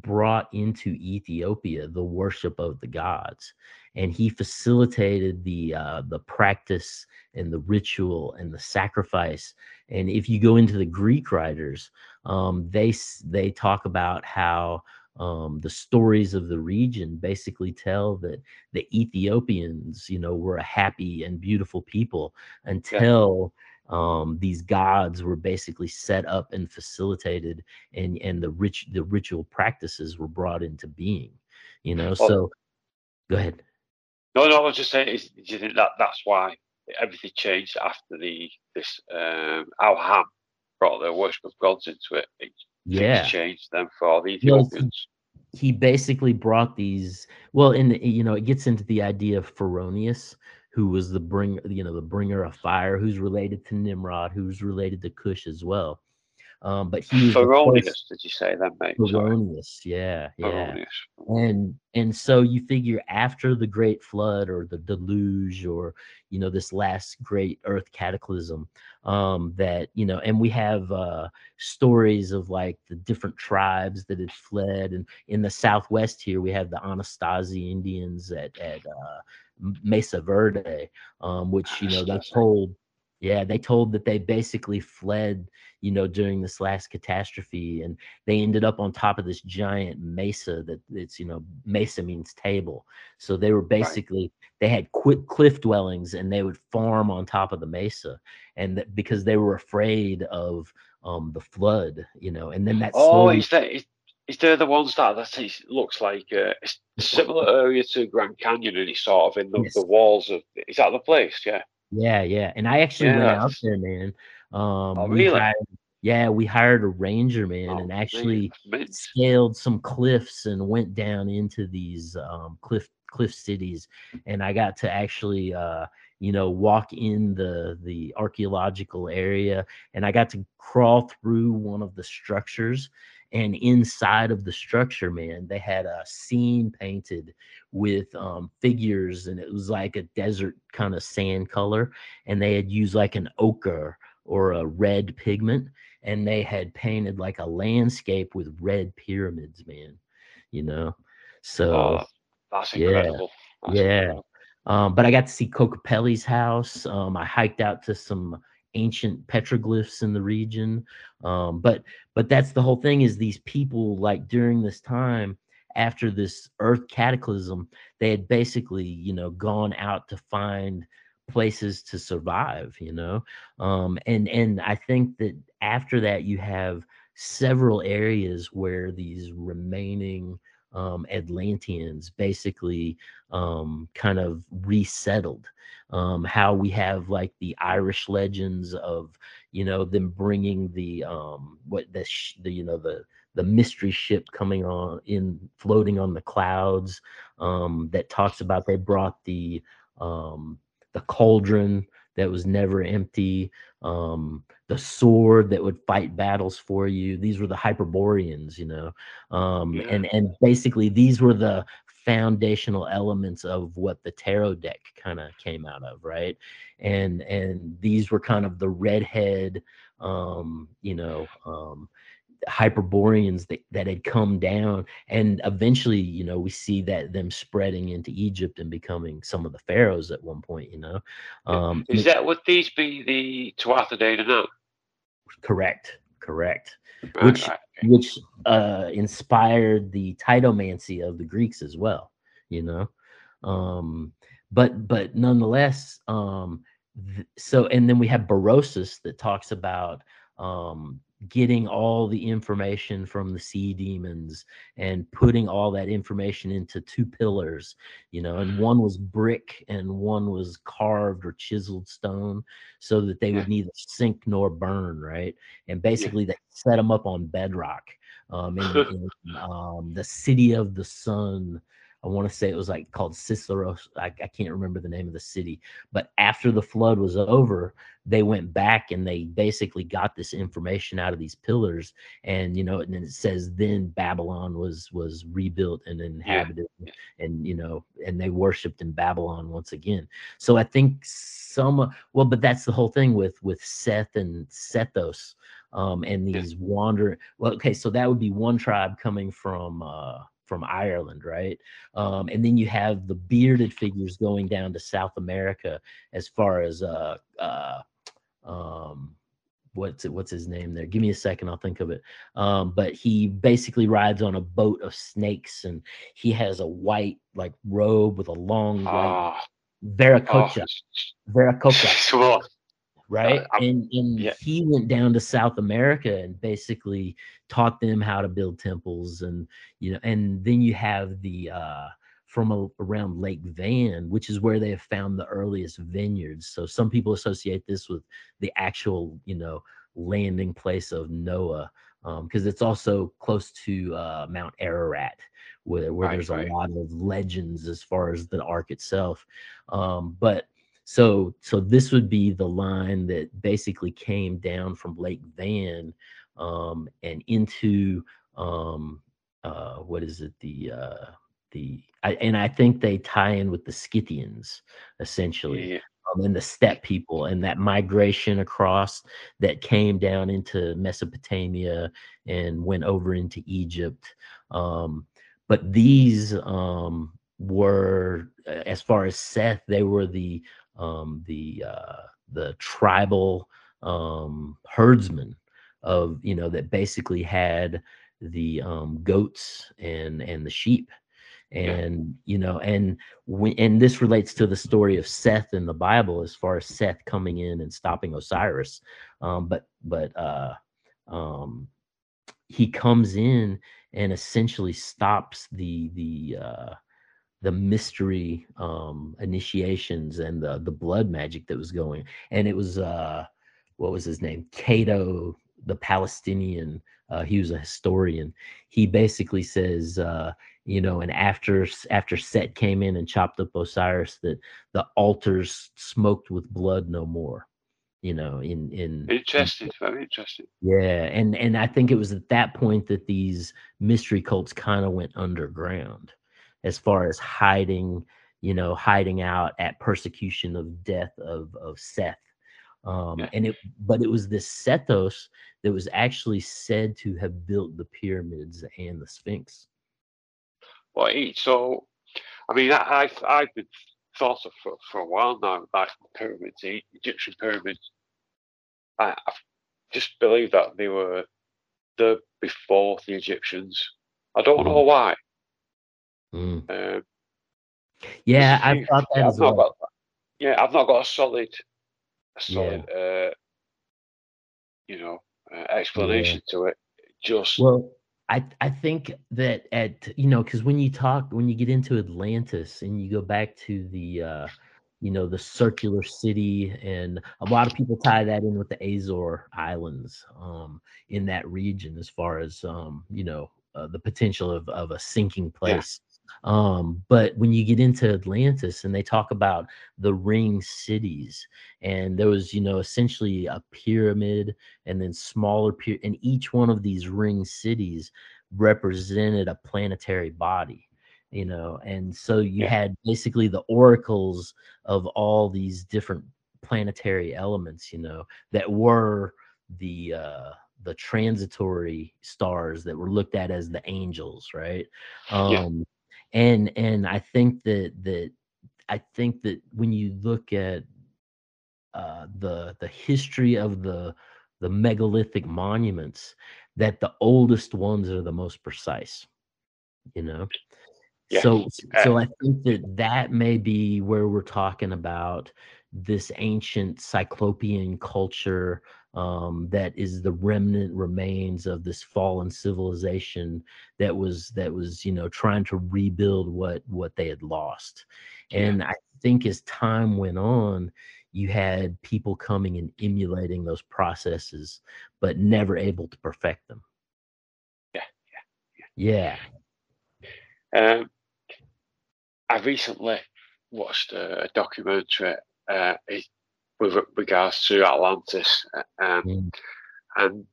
brought into Ethiopia the worship of the gods and he facilitated the uh, the practice and the ritual and the sacrifice. And if you go into the Greek writers, um, they they talk about how um, the stories of the region basically tell that the Ethiopians, you know, were a happy and beautiful people until um, these gods were basically set up and facilitated, and and the rich the ritual practices were brought into being. You know, Well, so go ahead. No, no, I was just saying, is, do you think that that's why everything changed after the this um, Ham brought the worship of gods into it? it Yeah. Changed them for the Ethiopians. he basically brought these well and you know it gets into the idea of Phoroneus who was the bring you know the bringer of fire who's related to Nimrod who's related to Cush as well um but he was the did you say that, mate? Phoroneus yeah yeah Phoroneus. and and so you figure after the great flood or the deluge or you know this last great earth cataclysm um that you know and we have uh stories of like the different tribes that had fled and in the southwest here we have the anasazi indians at at uh mesa verde um which you know they told yeah they told that they basically fled you know during this last catastrophe and they ended up on top of this giant mesa that it's you know mesa means table. So they were basically they had quick cliff dwellings and they would farm on top of the mesa and that because they were afraid of um the flood you know and then that Oh, slowly that is, is there the ones that that is- looks like uh, it's a similar area to Grand Canyon and it's sort of in the, Yes. the walls of is that the place? Yeah. Yeah, yeah. And I actually Yeah, went out there, man. Um Oh, we really? hired, yeah, we hired a ranger, man, Oh, and actually mint. scaled some cliffs and went down into these um cliff cliff cities and I got to actually uh you know walk in the the archaeological area and I got to crawl through one of the structures and inside of the structure man they had a scene painted with um figures and it was like a desert kind of sand color and they had used like an ochre or a red pigment and they had painted like a landscape with red pyramids man you know so Oh, that- that's yeah, incredible. That's yeah. incredible. um, but I got to see Kokopelli's house. Um, I hiked out to some ancient petroglyphs in the region. Um, but but that's the whole thing is these people like during this time after this earth cataclysm they had basically you know gone out to find places to survive you know um and and i think that after that you have several areas where these remaining um, Atlanteans basically um, kind of resettled. Um, how we have like the Irish legends of you know them bringing the um, what the, sh- the you know the the mystery ship coming on in floating on the clouds um, that talks about they brought the um, the cauldron that was never empty um, the sword that would fight battles for you these were the hyperboreans you know um, Yeah. and and basically these were the foundational elements of what the tarot deck kind of came out of right and and these were kind of the redhead um you know um hyperboreans that, that had come down and eventually you know we see that them spreading into egypt and becoming some of the pharaohs at one point you know um Is that would these be the Tuatha Dé Danann? Correct. Correct. Which- which uh inspired the titanomachy of the greeks as well you know? Um but but nonetheless um th- so and then we have Berosus that talks about um getting all the information from the sea demons and putting all that information into two pillars you know and one was brick and one was carved or chiseled stone so that they would neither sink nor burn right? And basically they set them up on bedrock um in, in um the city of the sun I want to say it was like called Cicero. I, I can't remember the name of the city. But after the flood was over, they went back and they basically got this information out of these pillars. And you know, and then it says then Babylon was was rebuilt and inhabited, and you know, and they worshipped in Babylon once again. So I think some well, but that's the whole thing with with Seth and Sethos. Um, and Yeah. these wander well, okay, so that would be one tribe coming from uh from Ireland, right? Um, and then you have the bearded figures going down to South America as far as uh uh um what's it what's his name there? Give me a second i'll think of it. Um but he basically rides on a boat of snakes and he has a white like robe with a long white Ah, viracocha oh, viracocha. So, right I'm- and and yeah. he went down to south america and basically taught them how to build temples and you know and then you have the uh from a, around lake van which is where they have found the earliest vineyards so some people associate this with the actual you know landing place of noah because it's also close to uh, mount ararat where, where Right, there's right. a lot of legends as far as the ark itself um, but so so this would be the line that basically came down from Lake Van um, and into um, uh, what is it the uh, the I, and I think they tie in with the Scythians essentially yeah, um, and the steppe people and that migration across that came down into Mesopotamia and went over into Egypt. Um, but these um, were, as far as Seth, they were the um, the uh, the tribal um, herdsmen of you know that basically had the um, goats and and the sheep. And you know and when and this relates to the story of Seth in the Bible as far as Seth coming in and stopping Osiris. Um but but uh um he comes in and essentially stops the the uh the mystery um initiations and the the blood magic that was going. And it was uh what was his name? Cato the Palestinian uh he was a historian. He basically says uh you know and after after set came in and chopped up osiris that the altars smoked with blood no more you know in in interesting, very interesting. yeah and and i think it was at that point that these mystery cults kind of went underground as far as hiding you know hiding out at persecution of death of of seth um Yeah. and it but it was this sethos that was actually said to have built the pyramids and the sphinx Well, he- so, I mean, I, I've, I've been thought of for, for a while now, like pyramids, the Egyptian pyramids. I, I just believe that they were the before the Egyptians. I don't know why. Mm. Um, Yeah, there's a I've few- thought that yeah, as I've not well. got, yeah, I've not got a solid, a solid, uh, you know, uh, explanation to it. Just Well, I I think that at you know because when you talk when you get into Atlantis and you go back to the uh, you know the circular city and a lot of people tie that in with the Azor Islands um, in that region as far as um, you know uh, the potential of of a sinking place. Um, but when you get into Atlantis and they talk about the ring cities and there was you know essentially a pyramid and then smaller pyra- and each one of these ring cities represented a planetary body you know and so you Yeah. had basically the oracles of all these different planetary elements you know that were the uh the transitory stars that were looked at as the angels right Yeah. And and i think that that i think that when you look at uh, the the history of the the megalithic monuments that the oldest ones are the most precise you know? Yeah, so so i think that that may be where we're talking about this ancient cyclopean culture um, that is the remnant remains of this fallen civilization that was that was you know trying to rebuild what what they had lost. Yeah. and i think as time went on you had people coming and emulating those processes but never able to perfect them. Yeah, yeah Um, I recently watched a, a documentary uh, it, with regards to Atlantis, um, Mm. and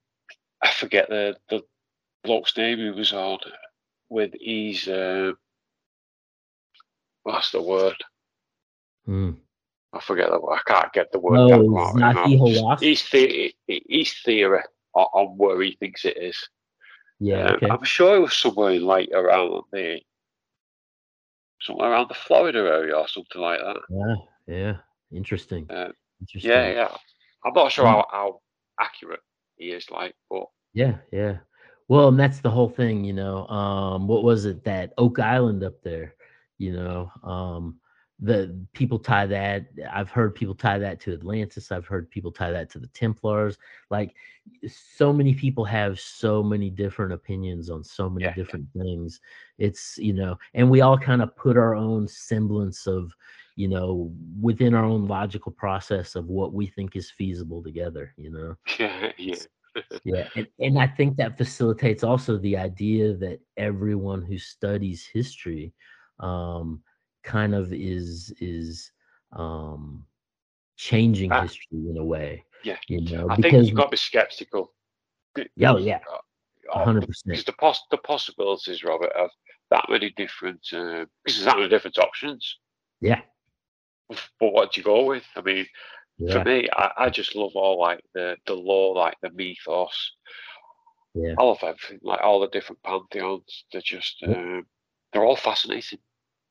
I forget the the bloke's name he was on with his uh, what's the word? Mm. I forget the I can't get the word. That my Zahi mouth. The, his theory on, on where he thinks it is. yeah Um, okay I'm sure it was somewhere in like around the somewhere around the Florida area or something like that. yeah yeah interesting interesting Yeah, yeah. I'm not sure Mm. how, how accurate he is, like, but Yeah, yeah. Well, and that's the whole thing, you know. Um, what was it that Oak Island up there? You know, um, the people tie that. I've heard people tie that to Atlantis. I've heard people tie that to the Templars. Like, so many people have so many different opinions on so many yeah. different things. It's you know, and we all kind of put our own semblance of, you know, within our own logical process of what we think is feasible together. You know yeah, yeah, yeah and, and i think that facilitates also the idea that everyone who studies history um kind of is is um changing Ah. history in a way yeah. you know I think because you've got to be skeptical. yeah oh, yeah Oh, 100% Because the pos- the possibilities, Robert, of that many different uh, because there's that many different options. yeah But what do you go with? I mean, yeah for me, I, I just love all like the the lore, like the mythos. Yeah. I love everything, like all the different pantheons. They're just um, they're all fascinating.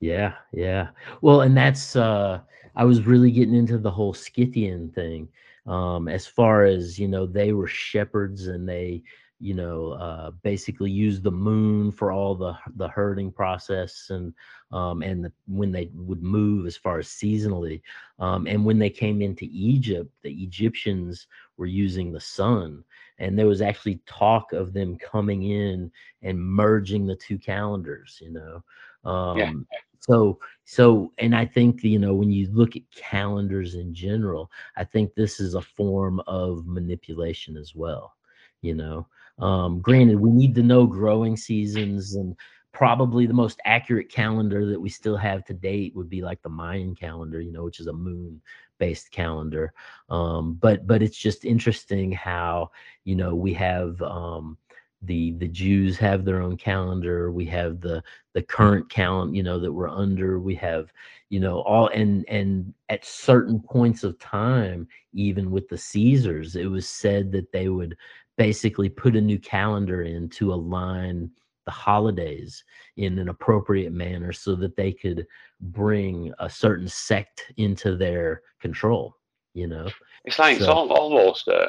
Yeah, yeah. Well, and that's uh I was really getting into the whole Scythian thing. Um as far as, you know, they were shepherds and they, you know, uh basically use the moon for all the the herding process and um and the, when they would move as far as seasonally. Um and when they came into Egypt, the Egyptians were using the sun and there was actually talk of them coming in and merging the two calendars, you know. Um so so and i think you know when you look at calendars in general i think this is a form of manipulation as well you know um granted we need to know growing seasons and probably the most accurate calendar that we still have to date would be like the mayan calendar you know which is a moon based calendar. Um but but it's just interesting how you know we have um the the jews have their own calendar we have the the current count you know that we're under we have you know all and and at certain points of time even with the caesars it was said that they would basically put a new calendar in to align the holidays in an appropriate manner so that they could bring a certain sect into their control you know It's like it's all, almost uh,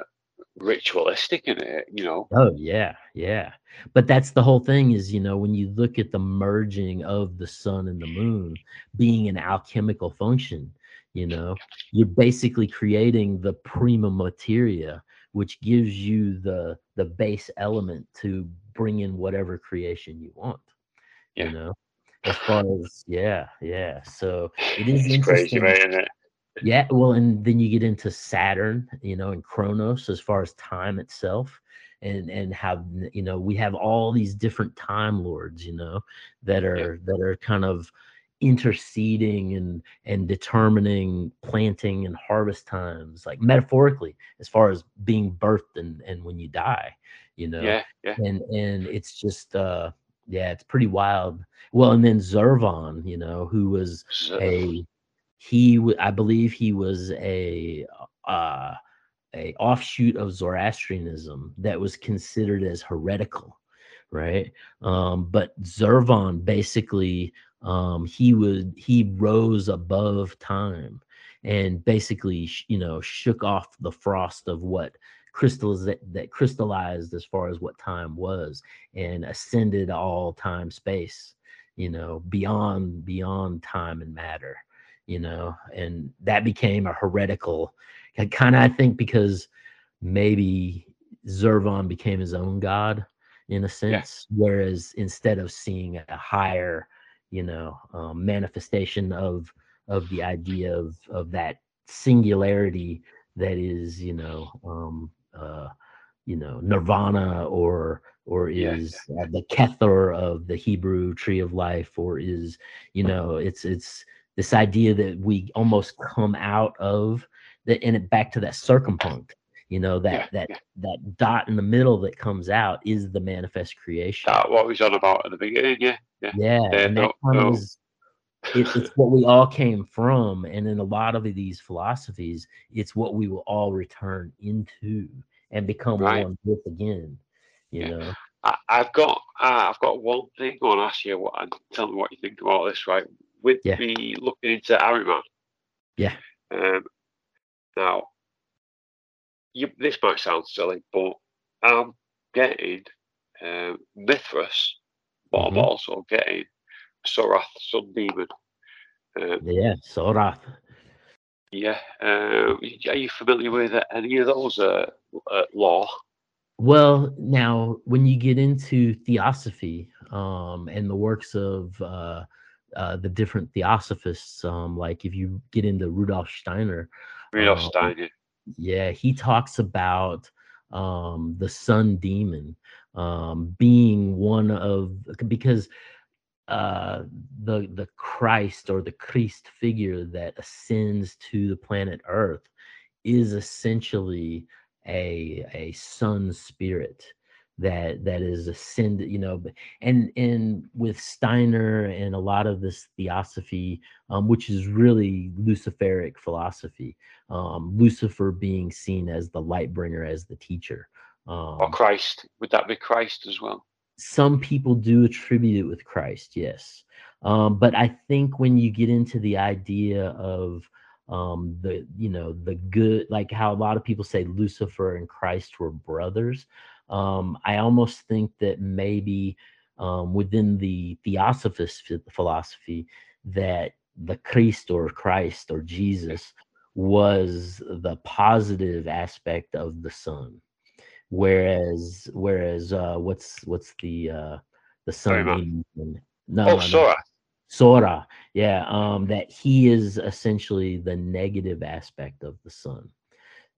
ritualistic in it, you know. Oh yeah, yeah. But that's the whole thing is, you know, when you look at the merging of the sun and the moon being an alchemical function, you know, you're basically creating the prima materia, which gives you the the base element to bring in whatever creation you want. Yeah. You know, as far as yeah, yeah. So it is It's crazy, interesting. man, isn't it? Yeah, well, and then you get into Saturn, you know, and Chronos as far as time itself, and and have you know we have all these different time lords, you know, that are that are kind of interceding and and determining planting and harvest times, like metaphorically, as far as being birthed and and when you die, you know? Yeah, yeah. and and it's just uh yeah it's pretty wild. Well and then zurvan you know who was a he w- i believe he was a uh a offshoot of zoroastrianism that was considered as heretical right? Um but zurvan basically um he would he rose above time and basically you know shook off the frost of what crystals that, that crystallized as far as what time was and ascended all time space you know beyond beyond time and matter you know and that became a heretical kind of i think because maybe zurvan became his own god in a sense whereas instead of seeing a higher you know um, manifestation of of the idea of of that singularity that is you know um uh you know nirvana or or Yeah, is uh, the kether of the hebrew tree of life or is you know it's it's this idea that we almost come out of the and it back to that circumpunct you know that Yeah, that yeah. that dot in the middle that comes out is the manifest creation that what we was on about at the beginning, yeah. Yeah. yeah, Yeah, and no- kind of no. it, it's what we all came from, and in a lot of these philosophies, it's what we will all return into and become Right. one with again. You know, I, I've got uh, I've got one thing I want to ask you what and tell me what you think about this, right? With me looking into Ahriman. Yeah. Um now you this might sound silly, but I'm getting um Mithras, but I'm Mhm. also getting Sorath Sun Demon. Um, yeah, Sorath. yeah. Um, are you familiar with any of those uh, uh, law? Well, now when you get into theosophy um, and the works of uh, uh, the different theosophists, um, like if you get into Rudolf Steiner, Rudolf Um, Steiner. Yeah he talks about um the sun demon um being one of because uh the the christ or the christ figure that ascends to the planet earth is essentially a a sun spirit that that is ascended you know and and with steiner and a lot of this theosophy um, which is really luciferic philosophy um, Lucifer being seen as the light bringer, as the teacher. Um, Or Christ. Would that be Christ as well? some people do attribute it with Christ, yes. Um, but I think when you get into the idea of um, the, you know, the good, like how a lot of people say Lucifer and Christ were brothers, um, I almost think that maybe um, within the Theosophist philosophy that the Christ or Christ or Jesus was the positive aspect of the sun whereas whereas uh what's what's the uh the sun one? no oh, no, no. Sora. sora yeah um that he is essentially the negative aspect of the sun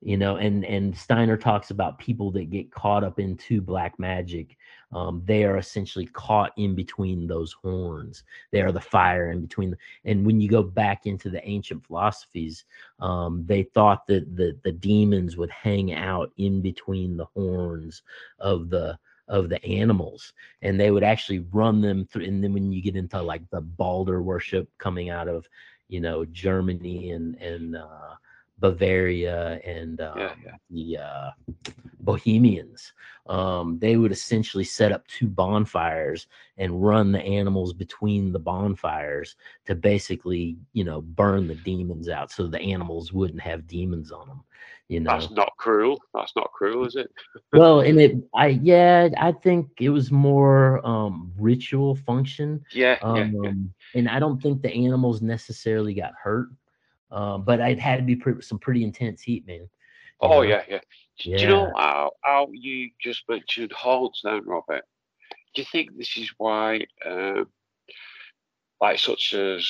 you know and and steiner talks about people that get caught up into black magic um they are essentially caught in between those horns. They are the fire in between and when you go back into the ancient philosophies um they thought that the the demons would hang out in between the horns of the of the animals and they would actually run them through and then when you get into like the balder worship coming out of you know germany and and uh Bavaria and um, Yeah, yeah. the uh, Bohemians. Um, they would essentially set up two bonfires and run the animals between the bonfires to basically, you know, burn the demons out so the animals wouldn't have demons on them. You know, That's not cruel. That's not cruel, is it? well, and it, I, yeah, I think it was more um, ritual function. Yeah, yeah, Um, yeah. and I don't think the animals necessarily got hurt. Um, but it had to be some pretty intense heat, man. Oh know? yeah, yeah. Do you know how, how you just mentioned horns then, Robert? Do you think this is why, um, like such as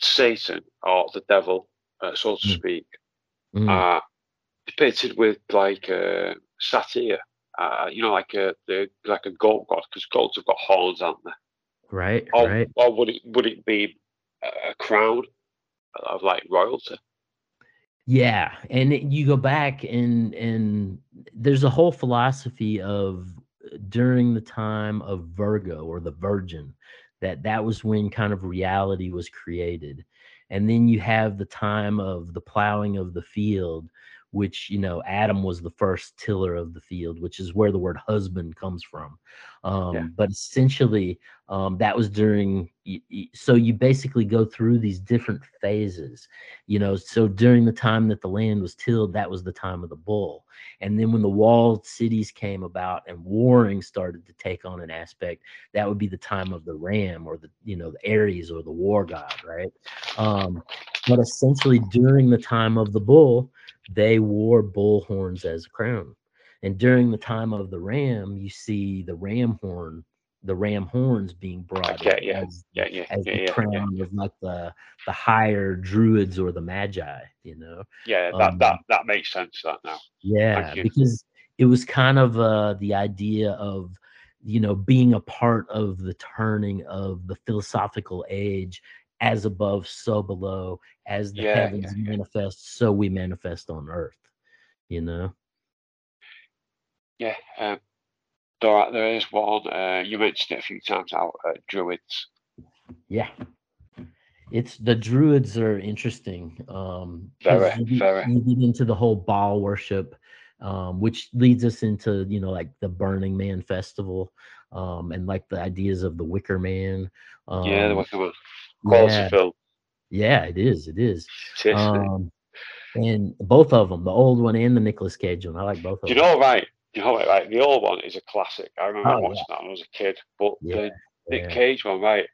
Satan or the devil, uh, so to Mm. speak, Mm, are depicted with like uh, satyr? Uh, you know, like a the like a goat god, because goats have got horns, aren't they? right, Or, right. or would it would it be a a crown of like royalty? Yeah, and it- you go back and and there's a whole philosophy of uh, during the time of Virgo or the Virgin that that was when kind of reality was created. And then you have the time of the plowing of the field which you know Adam was the first tiller of the field, which is where the word husband comes from. Um, Yeah. But essentially, um, that was during. So you basically go through these different phases, you know. So during the time that the land was tilled, that was the time of the bull, and then when the walled cities came about and warring started to take on an aspect, that would be the time of the ram or the you know the Aries or the war god, right? Um, but essentially during the time of the bull they wore bull horns as a crown and during the time of the ram you see the ram horn the ram horns being brought you. as, Yeah, yeah, as yeah, the yeah, crown yeah. of like the the higher druids or the magi you know Yeah, that, Um, that that makes sense. That now. yeah, because it was kind of uh, the idea of, you know, being a part of the turning of the philosophical age, as above, so below, as the Yeah, heavens yeah, manifest, so we manifest on earth. You know, Yeah. Um, there, there is one. Uh, you mentioned it a few times now. Uh, druids. yeah. It's the druids are interesting. Um, Very, you, get, very. you get into the whole Baal worship, um, which leads us into you know like the Burning Man festival, um, and like the ideas of the Wicker Man. Um, yeah, the Wicker Man. Quality yeah, film. yeah, it is. It is. Um, and both of them, the old one and the Nicolas Cage one, I like both of you them. know right? You know right? The old one is a classic. I remember Oh, watching that when I was a kid. But Yeah, the Nick yeah, Cage one, right?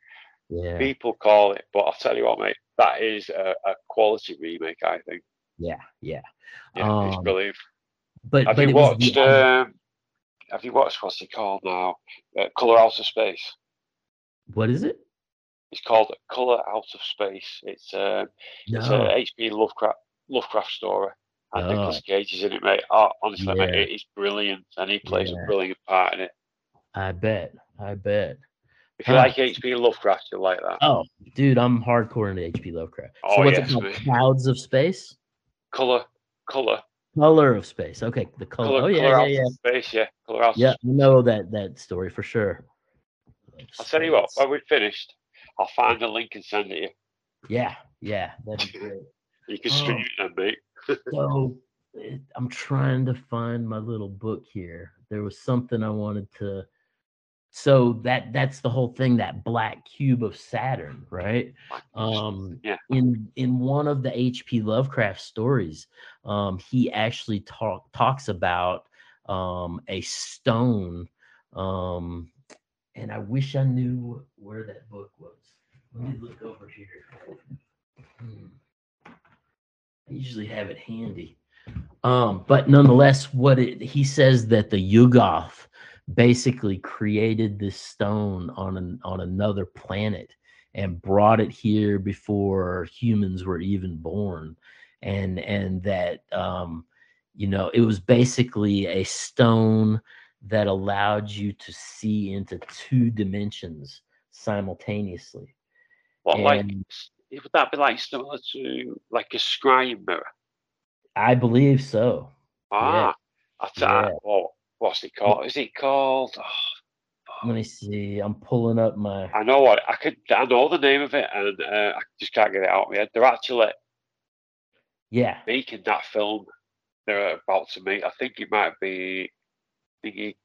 yeah, People call it, but I'll tell you what, mate. That is a, a quality remake. I think. yeah, yeah. Yeah, it's Um, brilliant. But Have but you watched? the, Um, have you watched what's it called now? Uh, Color Out of Space. what is it? It's called Color Out of Space. It's um, it's a H.P. Lovecraft Lovecraft story. And Oh. Nicolas Cage is in it, mate. Oh, honestly, mate, it is brilliant, and he plays Yeah. a brilliant part in it. I bet. I bet. If you Huh. like H.P. Lovecraft, you'll like that. Oh, dude, I'm hardcore into H.P. Lovecraft. So Oh, what's yes, it called? mate. Clouds of Space? Color, color, Color of Space. Okay, the color. color, oh yeah, color yeah, out yeah. of space. Yeah, color out. Yeah, I know that that story for sure. I'll tell you what. When we've finished, I'll find a link and send it to you. Yeah, yeah, that'd be great. You can Oh. stream it then, mate. so I'm trying to find my little book here. There was something I wanted to. So that that's the whole thing. That black cube of Saturn, right? Um, Yeah. In in one of the H.P. Lovecraft stories, um, he actually talk talks about um a stone. Um, and I wish I knew where that book was. Let me look over here. Hmm. I usually have it handy. Um, but nonetheless, what it he says that the Yuggoth basically created this stone on an on another planet and brought it here before humans were even born. And and that um, you know, it was basically a stone that allowed you to see into two dimensions simultaneously. What like? Would that be like similar to like a scrying mirror? I believe so. Ah, I t- Yeah. oh, what's it called? Is it called? Oh, Let me see. I'm pulling up my. I know what I could. I know the name of it, and uh, I just can't get it out of my head. They're actually Yeah. making that film they're about to make. I think it might be thingy.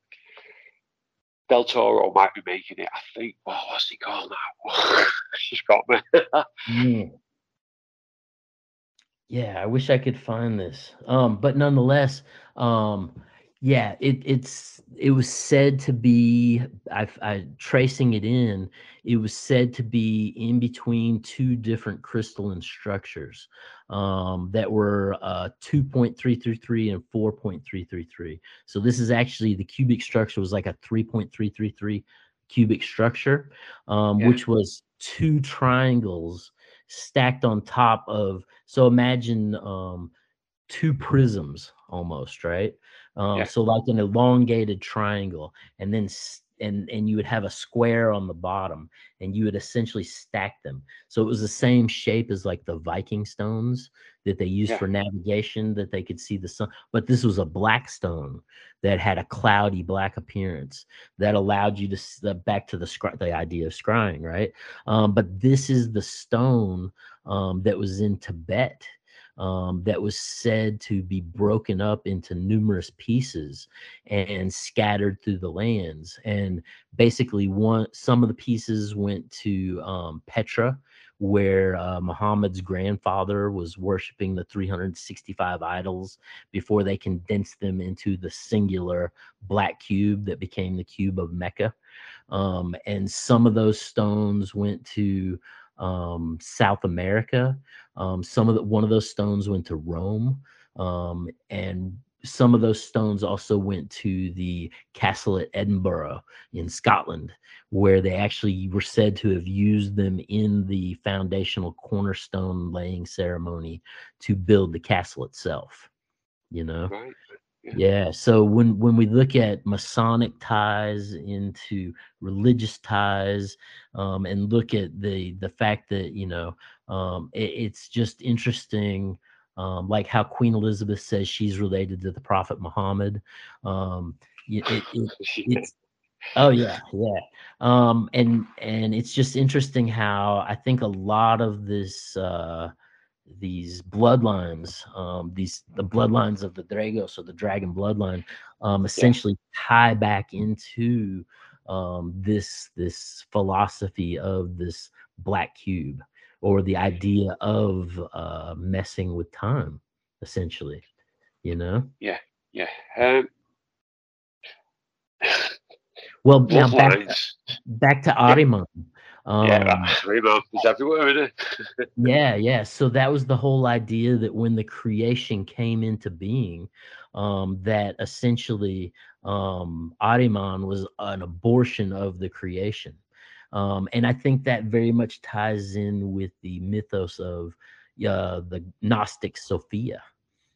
Del Toro might be making it. I think. Oh, what's he called now? She's got me. Mm. Yeah, I wish I could find this. Um, but nonetheless, um, yeah, it it's it was said to be I, I tracing it in. It was said to be in between two different crystalline structures um, that were uh, 2.333 and 4.333. So this is actually the cubic structure was like a 3.333 cubic structure, um, Yeah. which was two triangles stacked on top of. So imagine um, two prisms almost, right? Um, Yeah. So like an elongated triangle, and then and and you would have a square on the bottom, and you would essentially stack them. So it was the same shape as like the Viking stones that they used Yeah. for navigation, that they could see the sun. But this was a black stone that had a cloudy black appearance that allowed you to s- uh, back to the scry, the idea of scrying, right? Um, but this is the stone um, that was in Tibet um, that was said to be broken up into numerous pieces and scattered through the lands. And basically, one some of the pieces went to um, Petra, where uh, Muhammad's grandfather was worshiping the 365 idols before they condensed them into the singular black cube that became the cube of Mecca. Um, and some of those stones went to um, South America. Um, some of the, one of those stones went to Rome, um, and some of those stones also went to the castle at Edinburgh in Scotland, where they actually were said to have used them in the foundational cornerstone laying ceremony to build the castle itself. You know, right. Yeah. yeah. So when when we look at Masonic ties into religious ties, um, and look at the the fact that you know um, it, it's just interesting, um, like how Queen Elizabeth says she's related to the Prophet Muhammad. Um, it, it, it's oh yeah yeah um and and it's just interesting how i think a lot of this uh these bloodlines um these the bloodlines of the dragos or the dragon bloodline um essentially tie back into um this this philosophy of this black cube or the idea of uh messing with time essentially you know yeah. Um, well now back back to Ahriman. Um, yeah, remember, it's everywhere, isn't it? yeah, yeah. So that was the whole idea that when the creation came into being, um, that essentially um, Ahriman was an abortion of the creation. Um, and I think that very much ties in with the mythos of uh, the Gnostic Sophia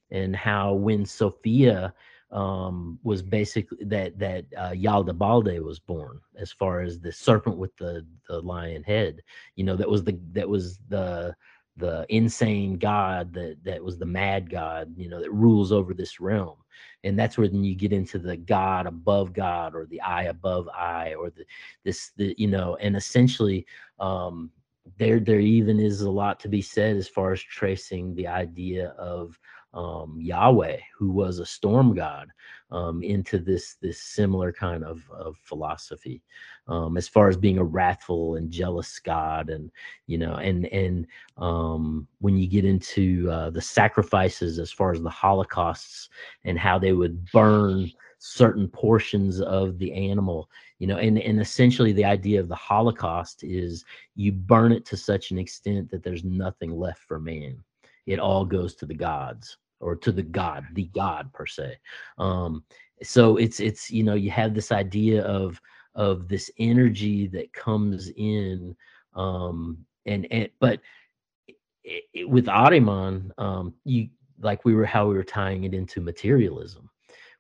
and how when Sophia um, was basically that that uh, Yaldabaoth was born, as far as the serpent with the the lion head, you know, that was the that was the the insane god that that was the mad god, you know, that rules over this realm, and that's when you get into the god above god or the eye above eye or the this the you know, and essentially. Um, there, there even is a lot to be said as far as tracing the idea of um, Yahweh, who was a storm god, um, into this this similar kind of, of philosophy, um, as far as being a wrathful and jealous god, and you know, and and um, when you get into uh, the sacrifices, as far as the holocausts and how they would burn certain portions of the animal, you know, and and essentially the idea of the Holocaust is you burn it to such an extent that there's nothing left for man. It all goes to the gods or to the god the god per se. Um so it's it's you know you have this idea of of this energy that comes in um and and but i i- with Ahriman, um you like we were how we were tying it into materialism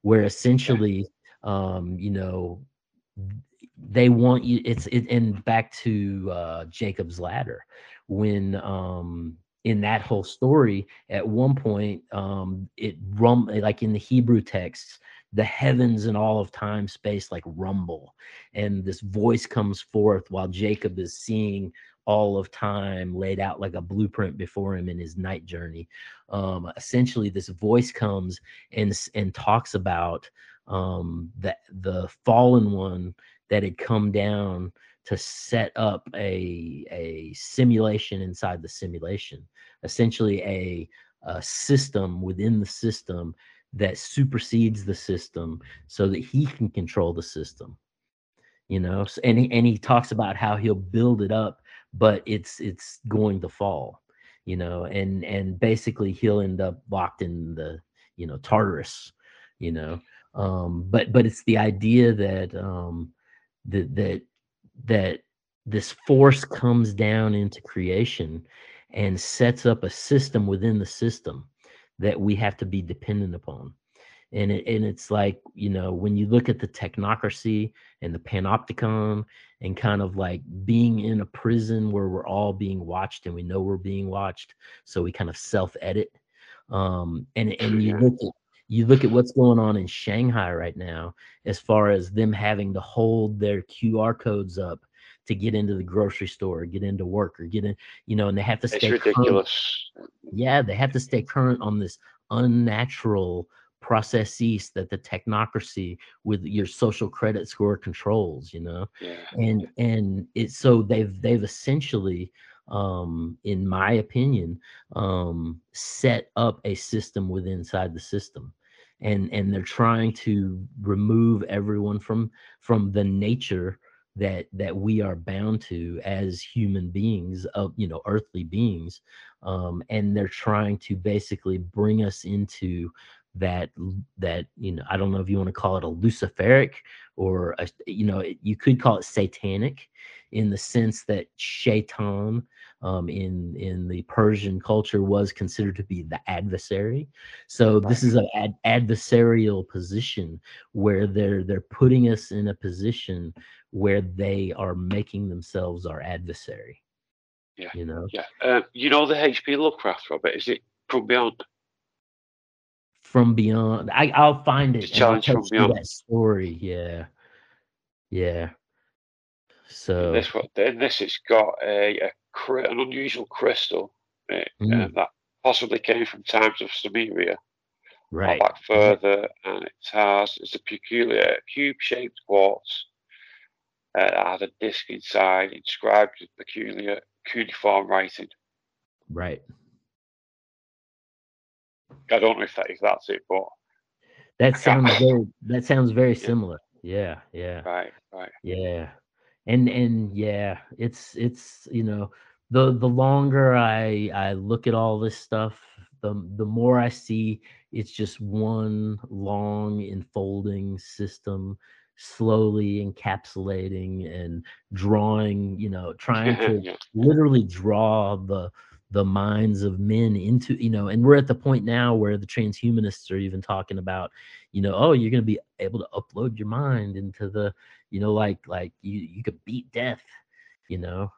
where essentially um you know they want you it's it and back to uh jacob's ladder. When um in that whole story at one point um it rum like in the hebrew texts the heavens and all of time space like rumble and this voice comes forth while jacob is seeing all of time laid out like a blueprint before him in his night journey. Um, essentially, this voice comes and and talks about um, the the fallen one that had come down to set up a a simulation inside the simulation, essentially a, a system within the system that supersedes the system so that he can control the system you know? And he, and he talks about how he'll build it up but it's it's going to fall you know? And and basically he'll end up locked in the you know tartarus you know? Um but but it's the idea that um that that that this force comes down into creation and sets up a system within the system that we have to be dependent upon. And it, and it's like you know when you look at the technocracy and the panopticon and kind of like being in a prison where we're all being watched and we know we're being watched so we kind of self edit um and and you look at you look at what's going on in Shanghai right now as far as them having to hold their QR codes up to get into the grocery store, get into work, or get in, you know, and they have to stay it's ridiculous. Current. Yeah, they have to stay current on this unnatural processes that the technocracy with your social credit score controls you know yeah. and and it's so they've they've essentially um in my opinion um set up a system within inside the system and and they're trying to remove everyone from from the nature that that we are bound to as human beings of you know earthly beings um and they're trying to basically bring us into that that you know i don't know if you want to call it a luciferic or a, you know you could call it satanic in the sense that shaitan um, in in the persian culture was considered to be the adversary so right. this is an ad- adversarial position where they're they're putting us in a position where they are making themselves our adversary yeah you know yeah uh, you know the hp lovecraft robert is it from beyond from beyond. I I'll find it. Challenge from beyond. That story, yeah, yeah. So this one, in this, it's got a, a an unusual crystal uh, mm. that possibly came from times of Sumeria. Right. Back further, and it has it's a peculiar cube-shaped quartz. Uh, that has a disc inside inscribed with peculiar cuneiform writing. Right. I don't know if that if that's it, but that sounds very that sounds very yeah. similar. Yeah, yeah. Right, right. Yeah. And and yeah, it's it's you know, the the longer I I look at all this stuff, the the more I see it's just one long enfolding system slowly encapsulating and drawing you know trying to literally draw the the minds of men into you know and we're at the point now where the transhumanists are even talking about you know oh you're going to be able to upload your mind into the you know like like you you could beat death you know?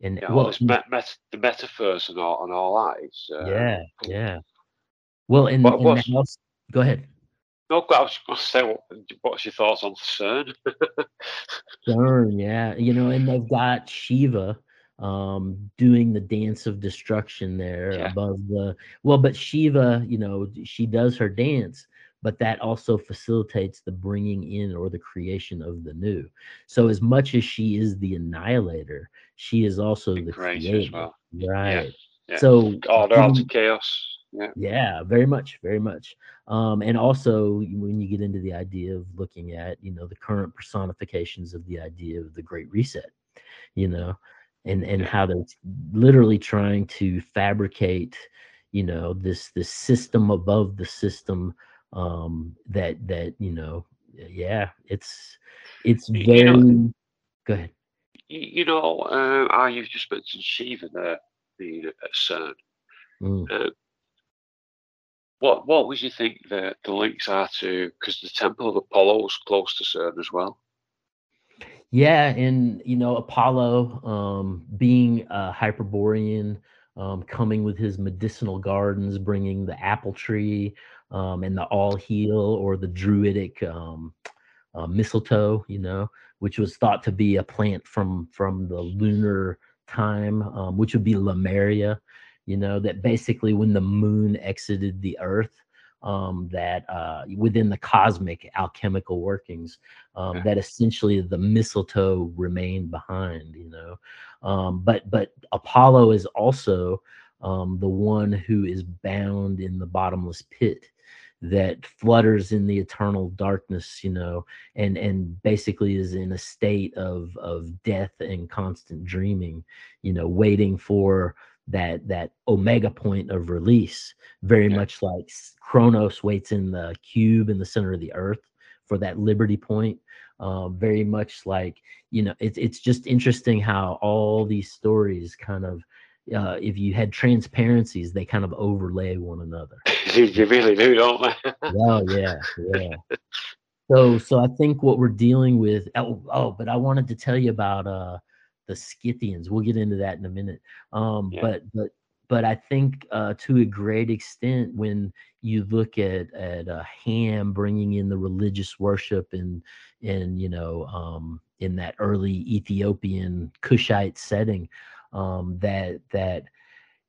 And yeah, well, met, met, the metaphors and all and all that is uh, yeah yeah. Well and, what, and go ahead. No, I was going to say, what, what's your thoughts on CERN? CERN, yeah, you know, and they've got Shiva, um doing the dance of destruction there yeah. above the well but shiva you know she does her dance but that also facilitates the bringing in or the creation of the new so as much as she is the annihilator she is also the creator well. right yeah. Yeah. so order out of chaos yeah. yeah very much very much um and also when you get into the idea of looking at you know the current personifications of the idea of the great reset you know and and how they're literally trying to fabricate you know this this system above the system um that that you know yeah it's it's very you know, go ahead. you know uh, I you've just mentioned shiva there being at cern. Mm. uh, what what would you think the the links are to because the temple of apollo is close to cern as well yeah, and you know Apollo um, being a Hyperborean, um, coming with his medicinal gardens, bringing the apple tree um, and the all heal or the druidic um, uh, mistletoe, you know, which was thought to be a plant from from the lunar time, um, which would be Lemuria. You know that basically when the moon exited the Earth, um, that uh, within the cosmic alchemical workings, um, Yeah. that essentially the mistletoe remained behind. You know, um, but but Apollo is also um, the one who is bound in the bottomless pit that flutters in the eternal darkness you know and and basically is in a state of of death and constant dreaming you know waiting for that that omega point of release very Yeah. much like Kronos waits in the cube in the center of the earth for that liberty point um, very much like you know it's it's just interesting how all these stories kind of uh, if you had transparencies they kind of overlay one another you really do, don't they? oh yeah, yeah. So so I think what we're dealing with. Oh, oh, but I wanted to tell you about uh the Scythians. We'll get into that in a minute. Um, Yeah. but but but I think uh, to a great extent when you look at at uh, Ham bringing in the religious worship and and you know um, in that early Ethiopian Cushite setting, um, that that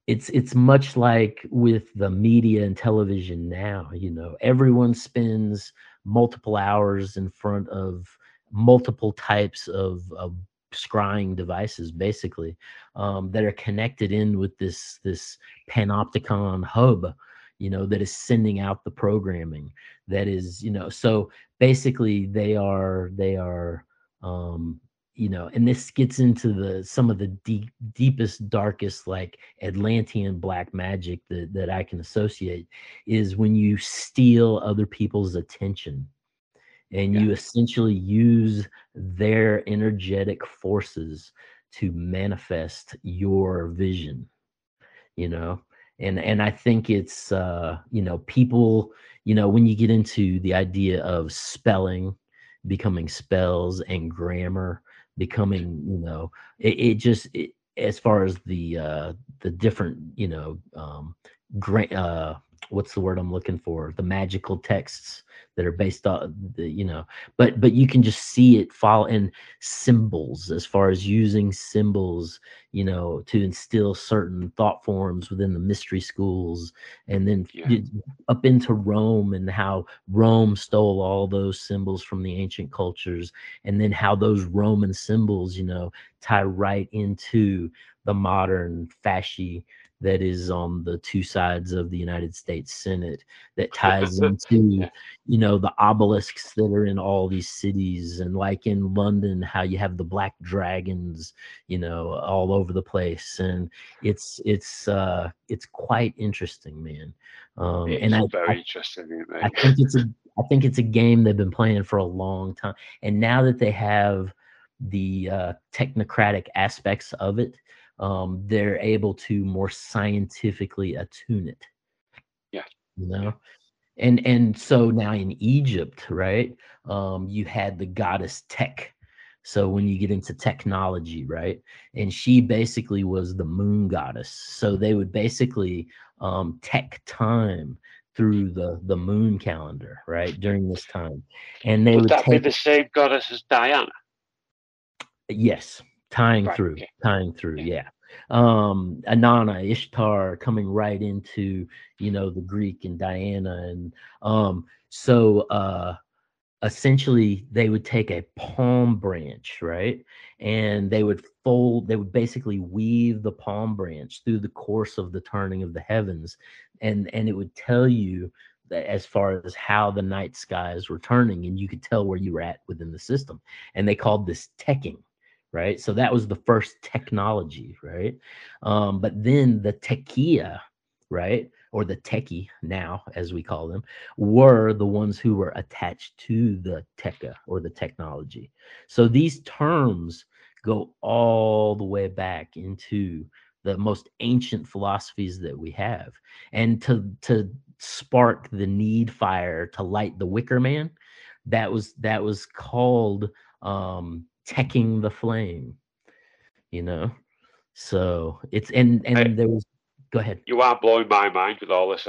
it's it's much like with the media and television now you know everyone spends multiple hours in front of multiple types of, of scrying devices basically um, that are connected in with this this panopticon hub you know that is sending out the programming that is you know so basically they are they are um you know and this gets into the some of the deep deepest darkest like atlantean black magic that that i can associate is when you steal other people's attention and Yeah. you essentially use their energetic forces to manifest your vision you know and and i think it's uh you know people you know when you get into the idea of spelling becoming spells and grammar becoming you know it, it just it, as far as the uh the different you know um gra- uh what's the word i'm looking for the magical texts that are based on the you know but but you can just see it fall in symbols as far as using symbols you know to instill certain thought forms within the mystery schools and then Yeah. up into rome and how rome stole all those symbols from the ancient cultures and then how those roman symbols you know tie right into the modern fasci that is on the two sides of the united states senate that ties into you know the obelisks that are in all these cities and like in london how you have the black dragons you know all over the place. And it's it's uh it's quite interesting man. Um It's and I, very I interesting, I think it's a I think it's a game they've been playing for a long time. And now that they have the uh, technocratic aspects of it, um, they're able to more scientifically attune it. Yeah. You know? And and so now in Egypt, right? Um, you had the goddess Tech. So when you get into technology, right? And she basically was the moon goddess. So they would basically um, tech time through the the moon calendar, right? During this time, and they Would would that be the same goddess as Diana? yes, tying Right, through, tying through, Yeah. yeah. Um, Inanna, Ishtar, coming right into you know the Greek and Diana, and um, so uh, essentially they would take a palm branch, right, and they would fold, they would basically weave the palm branch through the course of the turning of the heavens, and and it would tell you that as far as how the night skies were turning, and you could tell where you were at within the system, and they called this teching right? So that was the first technology, right? Um, but then the techiya, right, or the techie now, as we call them, were the ones who were attached to the techa or the technology. So these terms go all the way back into the most ancient philosophies that we have, and to to spark the need fire to light the wicker man, that was that was called um teching the flame you know so it's and and Hey. there was go ahead You are blowing my mind with all this.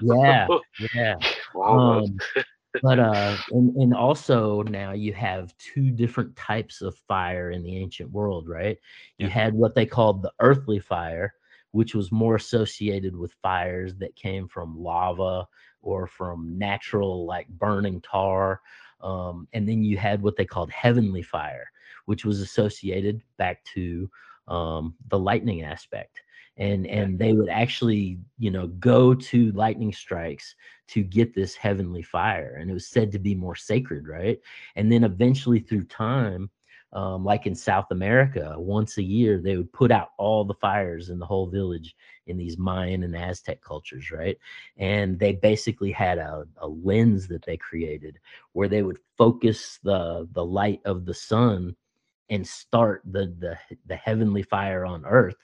Yeah yeah wow, um but uh and, and also now you have two different types of fire in the ancient world right you Yeah. had what they called the earthly fire which was more associated with fires that came from lava or from natural like burning tar um, and then you had what they called heavenly fire which was associated back to um, the lightning aspect. And and they would actually you know go to lightning strikes to get this heavenly fire and it was said to be more sacred right? And then eventually through time um, like in south america once a year they would put out all the fires in the whole village in these mayan and aztec cultures right? And they basically had a, a lens that they created where they would focus the the light of the sun and start the the, the heavenly fire on earth.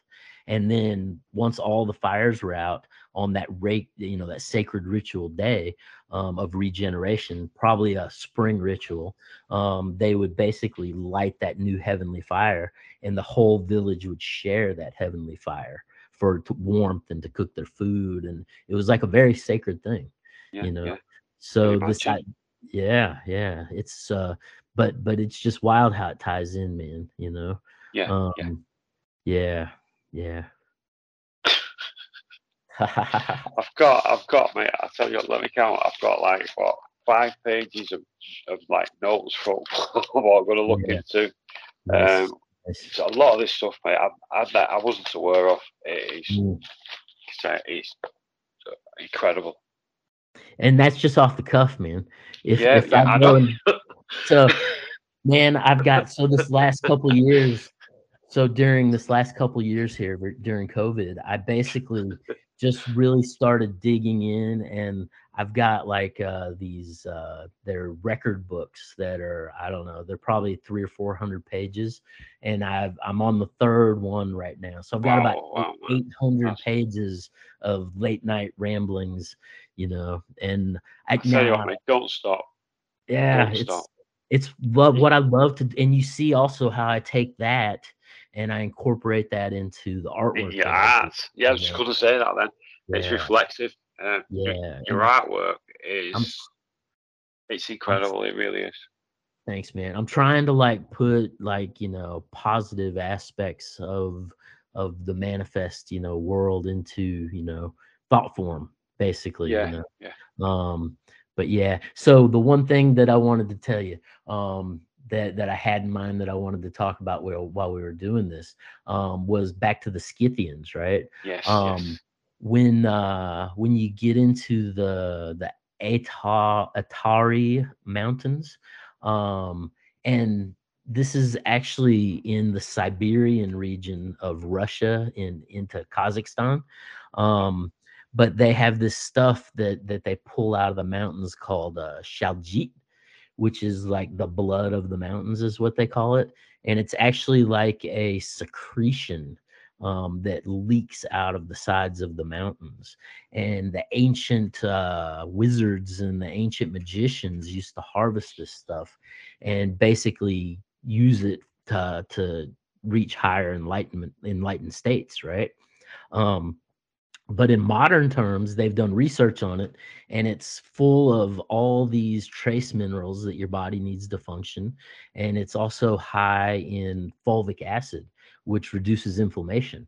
And then once all the fires were out on that rate you know that sacred ritual day um, of regeneration probably a spring ritual um, they would basically light that new heavenly fire and the whole village would share that heavenly fire for warmth and to cook their food and it was like a very sacred thing Yeah, you know yeah. so this I, yeah yeah it's uh but but it's just wild how it ties in man you know Yeah, um yeah. yeah yeah I've got, I've got, mate. I tell you, let me count. I've got like what five pages of, of like notes from what I'm going to look Yeah. into. Nice, Um. So a lot of this stuff, mate, I, I, I wasn't aware of. It's, Mm. it's, uh, it's incredible. and that's just off the cuff man if, yeah, if yeah, I I go know. so man i've got so this last couple years so during this last couple years here during covid i basically just really started digging in and i've got like uh these uh they're record books that are i don't know they're probably three or four hundred pages and i've i'm on the third one right now so i've got about Wow, wow, 800 That's- pages of late night ramblings you know and i, I tell you now- what, don't stop. yeah Don't it's stop. it's love what i love to and you see also how i take that and i incorporate that into the artwork Your that I do, art. Yeah, I was just going to say that then. It's reflective. Uh, your- yeah Your artwork is, I'm- it's incredible. It really is. thanks man i'm trying to like put like you know positive aspects of of the manifest you know world into you know thought form basically Yeah, you know yeah. um but yeah so the one thing that i wanted to tell you um that that i had in mind that i wanted to talk about while, while we were doing this um was back to the scythians right Yes. um yes. When uh when you get into the the Ata, atari mountains um and this is actually in the siberian region of russia in into kazakhstan um but they have this stuff that that they pull out of the mountains called uh shaljit which is like the blood of the mountains is what they call it and it's actually like a secretion um, that leaks out of the sides of the mountains. And the ancient uh, wizards and the ancient magicians used to harvest this stuff and basically use it to, to reach higher enlightenment, enlightened states, right? Um, but in modern terms, they've done research on it, and it's full of all these trace minerals that your body needs to function. And it's also high in fulvic acid, which reduces inflammation.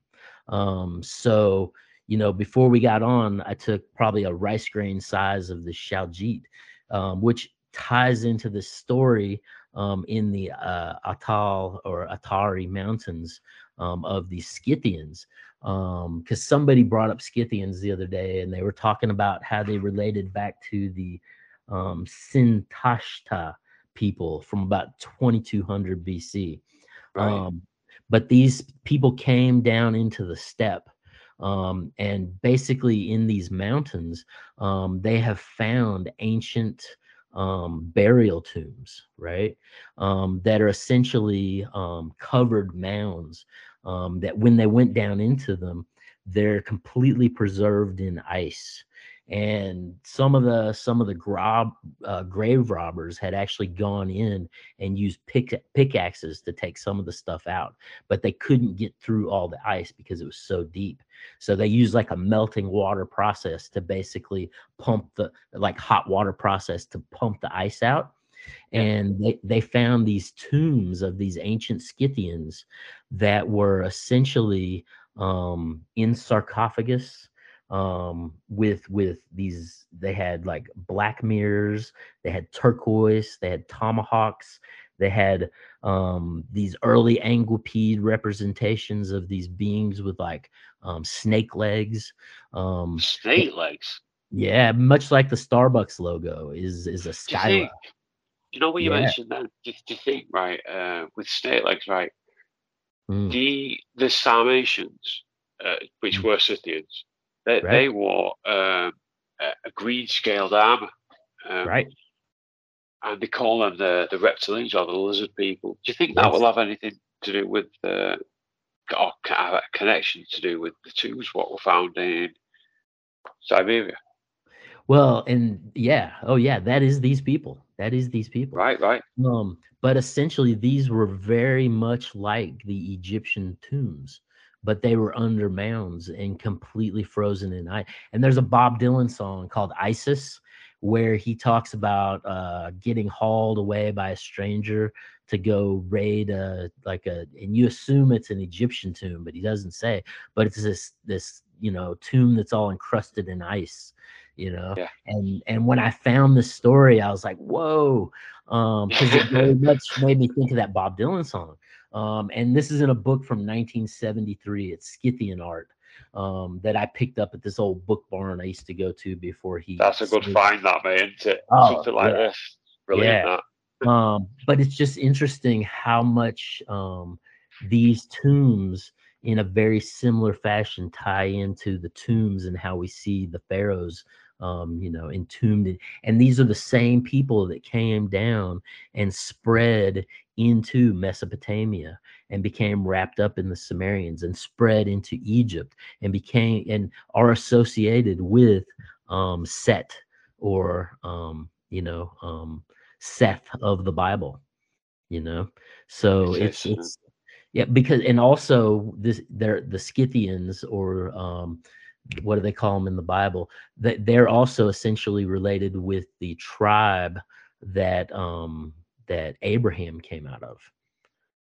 Um, so, you know, before we got on, I took probably a rice grain size of the Shaljit, um, which ties into the story um, in the uh, Atal or Atari Mountains um, of the Scythians. Because somebody brought up Scythians the other day, and they were talking about how they related back to the um, Sintashta people from about 2200 BC. Right. Um, but these people came down into the steppe. Um, and basically, in these mountains, um, they have found ancient um, burial tombs, right? Um, that are essentially um, covered mounds. Um, that when they went down into them, they're completely preserved in ice and some of the some of the grob, uh, grave robbers had actually gone in and used pick, pickaxes to take some of the stuff out but they couldn't get through all the ice because it was so deep. So they used like a melting water process to basically pump the like hot water process to pump the ice out and they, they found these tombs of these ancient scythians that were essentially um, in sarcophagus um with with these they had like black mirrors they had turquoise they had tomahawks they had um these early anguipede representations of these beings with like um snake legs um snake legs yeah much like the starbucks logo is is a skyline you know what you yeah. mentioned then do, do you think right uh with snake legs right mm. the the sarmatians uh, which mm. were scythians they, right. they wore um, a green scaled armor. Um, right. And they call them the, the reptilians or the lizard people. Do you think that yes. will have anything to do with uh, or have a connection to do with the tombs what were found in Siberia? Well, and yeah, oh yeah, that is these people. That is these people. Right, right. Um, but essentially, these were very much like the Egyptian tombs but they were under mounds and completely frozen in ice. And there's a Bob Dylan song called Isis where he talks about uh, getting hauled away by a stranger to go raid a like a and you assume it's an Egyptian tomb, but he doesn't say. But it's this this you know tomb that's all encrusted in ice, you know. Yeah. And and when I found this story, I was like, whoa, um because it very much made me think of that Bob Dylan song. Um, and this is in a book from 1973. It's Scythian art um, that I picked up at this old book barn I used to go to before he. That's a good find, that man. Isn't it? Oh, Something like yeah. this. Brilliant. Yeah. um, but it's just interesting how much um, these tombs, in a very similar fashion, tie into the tombs and how we see the pharaohs um, you know, entombed. And these are the same people that came down and spread into Mesopotamia and became wrapped up in the Sumerians and spread into Egypt and became and are associated with um, Set or um, you know um, Seth of the Bible. You know, so it's it's yeah because and also this they're the Scythians or um, what do they call them in the Bible? That they're also essentially related with the tribe that um that Abraham came out of.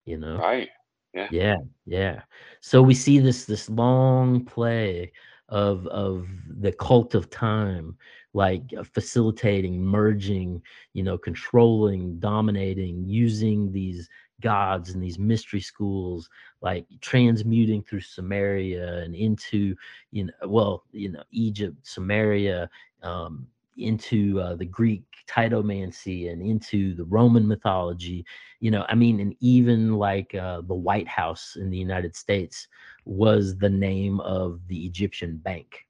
You know? Right. Yeah. Yeah. Yeah. So we see this this long play of of the cult of time like uh, facilitating merging you know controlling dominating using these gods and these mystery schools like transmuting through samaria and into you know well you know egypt samaria um, into uh, the Greek Titanomachy and into the Roman mythology, you know, I mean, and even like uh, the White House in the United States was the name of the Egyptian bank,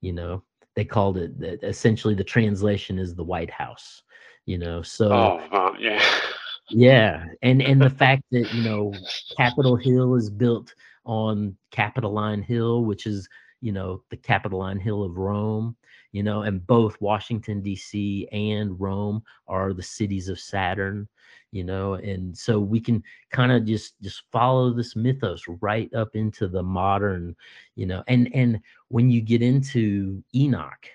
you know, they called it essentially the translation is the White House, you know, so oh, uh, yeah. Yeah, and and the fact that you know Capitol Hill is built on Capitoline Hill, which is you know the Capitoline Hill of Rome, you know, and both Washington, D.C. and Rome are the cities of Saturn, you know, and so we can kind of just just follow this mythos right up into the modern, you know, and and when you get into Enoch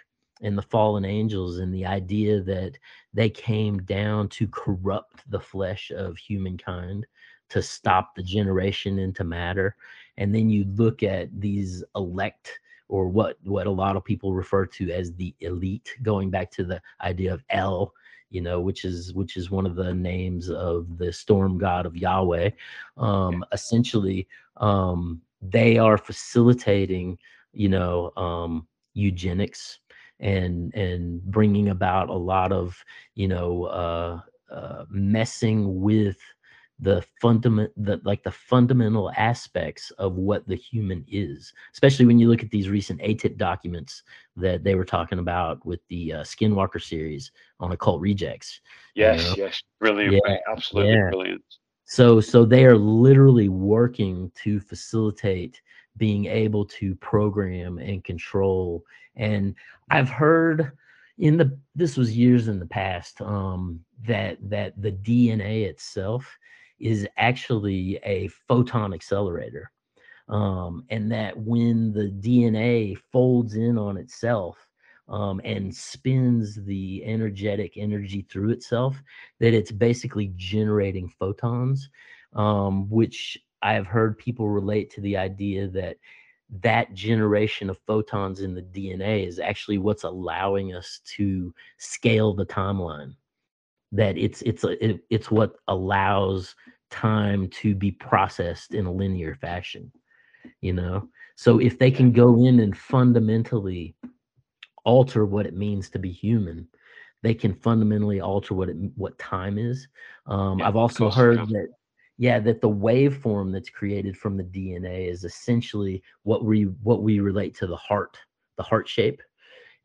and the fallen angels and the idea that they came down to corrupt the flesh of humankind to stop the generation into matter and then you look at these elect or what what a lot of people refer to as the elite going back to the idea of el you know which is which is one of the names of the storm god of yahweh. Um essentially um they are facilitating you know um eugenics and and bringing about a lot of you know uh, uh messing with the fundament the like the fundamental aspects of what the human is especially when you look at these recent AATIP documents that they were talking about with the uh, skinwalker series on occult rejects yes you know? yes brilliant yeah, absolutely yeah. brilliant So so they are literally working to facilitate being able to program and control. And I've heard in the this was years in the past um, that that the DNA itself is actually a photon accelerator. Um, and that when the DNA folds in on itself, um, and spins the energetic energy through itself, that it's basically generating photons, um, which I have heard people relate to the idea that that generation of photons in the DNA is actually what's allowing us to scale the timeline. That it's it's it, it's what allows time to be processed in a linear fashion. You know, so if they can go in and fundamentally alter what it means to be human they can fundamentally alter what it what time is um, yeah, i've also heard yeah. that yeah that the waveform that's created from the dna is essentially what we what we relate to the heart the heart shape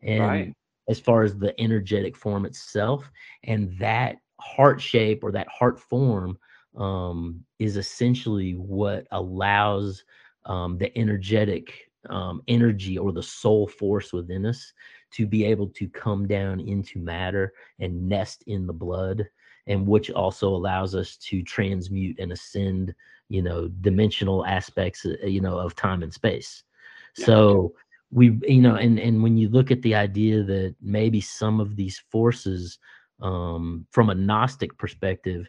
and right. As far as the energetic form itself and that heart shape or that heart form um, is essentially what allows um, the energetic um, energy or the soul force within us to be able to come down into matter and nest in the blood and which also allows us to transmute and ascend you know dimensional aspects uh, you know of time and space. So we you know and and when you look at the idea that maybe some of these forces um from a gnostic perspective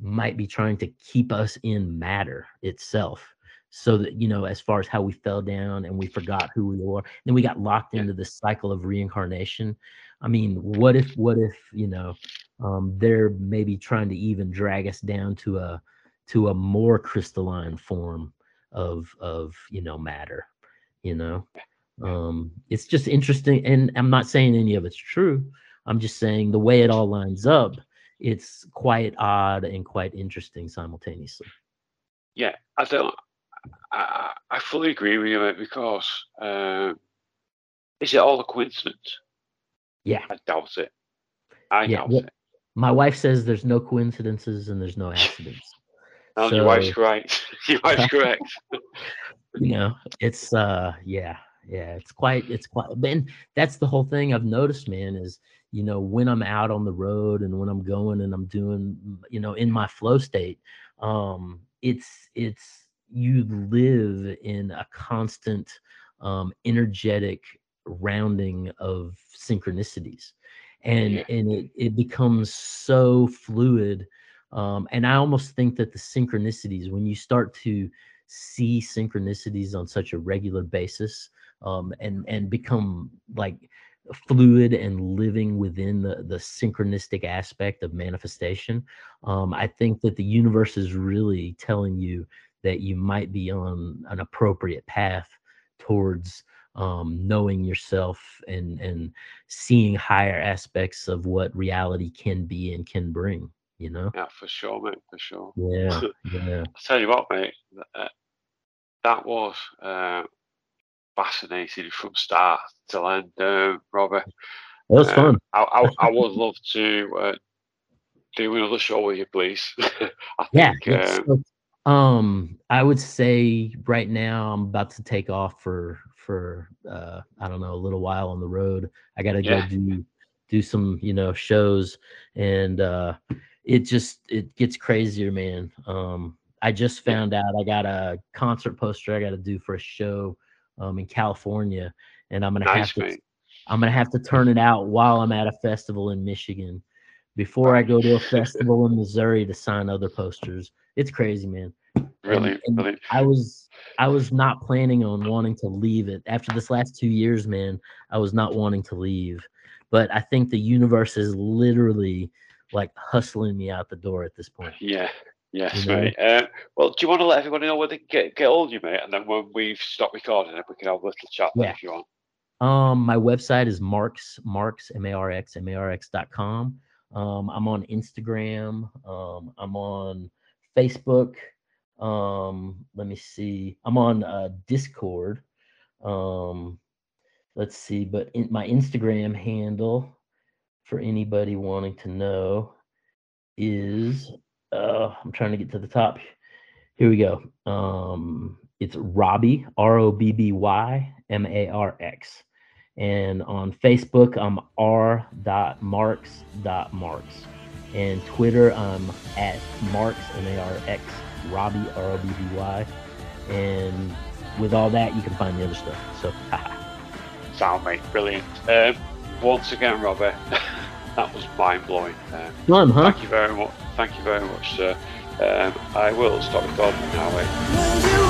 might be trying to keep us in matter itself. So that you know as far as how we fell down and we forgot who we were then we got locked into this cycle of reincarnation. I mean what if what if you know um, they're maybe trying to even drag us down to a to a more crystalline form of of you know matter you know um it's just interesting and i'm not saying any of it's true i'm just saying the way it all lines up it's quite odd and quite interesting simultaneously yeah i don't I, I fully agree with you, mate, because uh, is it all a coincidence? Yeah. I doubt it. I yeah, doubt it. My wife says there's no coincidences and there's no accidents. no, so, your wife's right. your wife's correct. you know, it's uh yeah, yeah, it's quite it's quite and that's the whole thing I've noticed, man, is you know, when I'm out on the road and when I'm going and I'm doing, you know, in my flow state, um, it's it's you live in a constant um, energetic rounding of synchronicities and yeah. and it, it becomes so fluid um, and i almost think that the synchronicities when you start to see synchronicities on such a regular basis um, and and become like fluid and living within the the synchronistic aspect of manifestation um, i think that the universe is really telling you that you might be on an appropriate path towards um, knowing yourself and and seeing higher aspects of what reality can be and can bring. You know. Yeah, for sure, mate. For sure. Yeah, yeah. I tell you what, mate. Uh, that was uh, fascinating from start to end, uh, Robert. It was fun. I, I, I would love to uh, do another show with you, please. I think, yeah, um, um, I would say right now I'm about to take off for for uh I don't know a little while on the road. I got to yeah. do do some you know shows and uh it just it gets crazier, man. Um, I just found out I got a concert poster I got to do for a show um in California, and I'm gonna nice, have to mate. I'm gonna have to turn it out while I'm at a festival in Michigan before I go to a festival in Missouri to sign other posters. It's crazy, man. Really, and, and really. I was I was not planning on wanting to leave it after this last two years, man. I was not wanting to leave, but I think the universe is literally like hustling me out the door at this point. Yeah. Yes, you know? mate. Uh, well, do you want to let everybody know where they get, get hold of you, mate? And then when we've stopped recording it, we can have a little chat yeah. if you want. Um, my website is Marx, Marx, M-A-R-X, M-A-R-X dot com. Um, I'm on Instagram. Um, I'm on Facebook. Um, let me see. I'm on uh, Discord. Um, let's see, but in my Instagram handle for anybody wanting to know is uh, I'm trying to get to the top. Here we go. Um, it's Robby R O B B Y M A R X, and on Facebook I'm R. Dot Marx. Dot Marx, and Twitter I'm at Marx M A R X Robby R O B B Y, and with all that you can find the other stuff. So. Sound mate, brilliant. Um, once again, Robert, that was mind blowing. Um, Fun, huh? Thank you very much. Thank you very much, sir. Um, I will stop recording now. eh?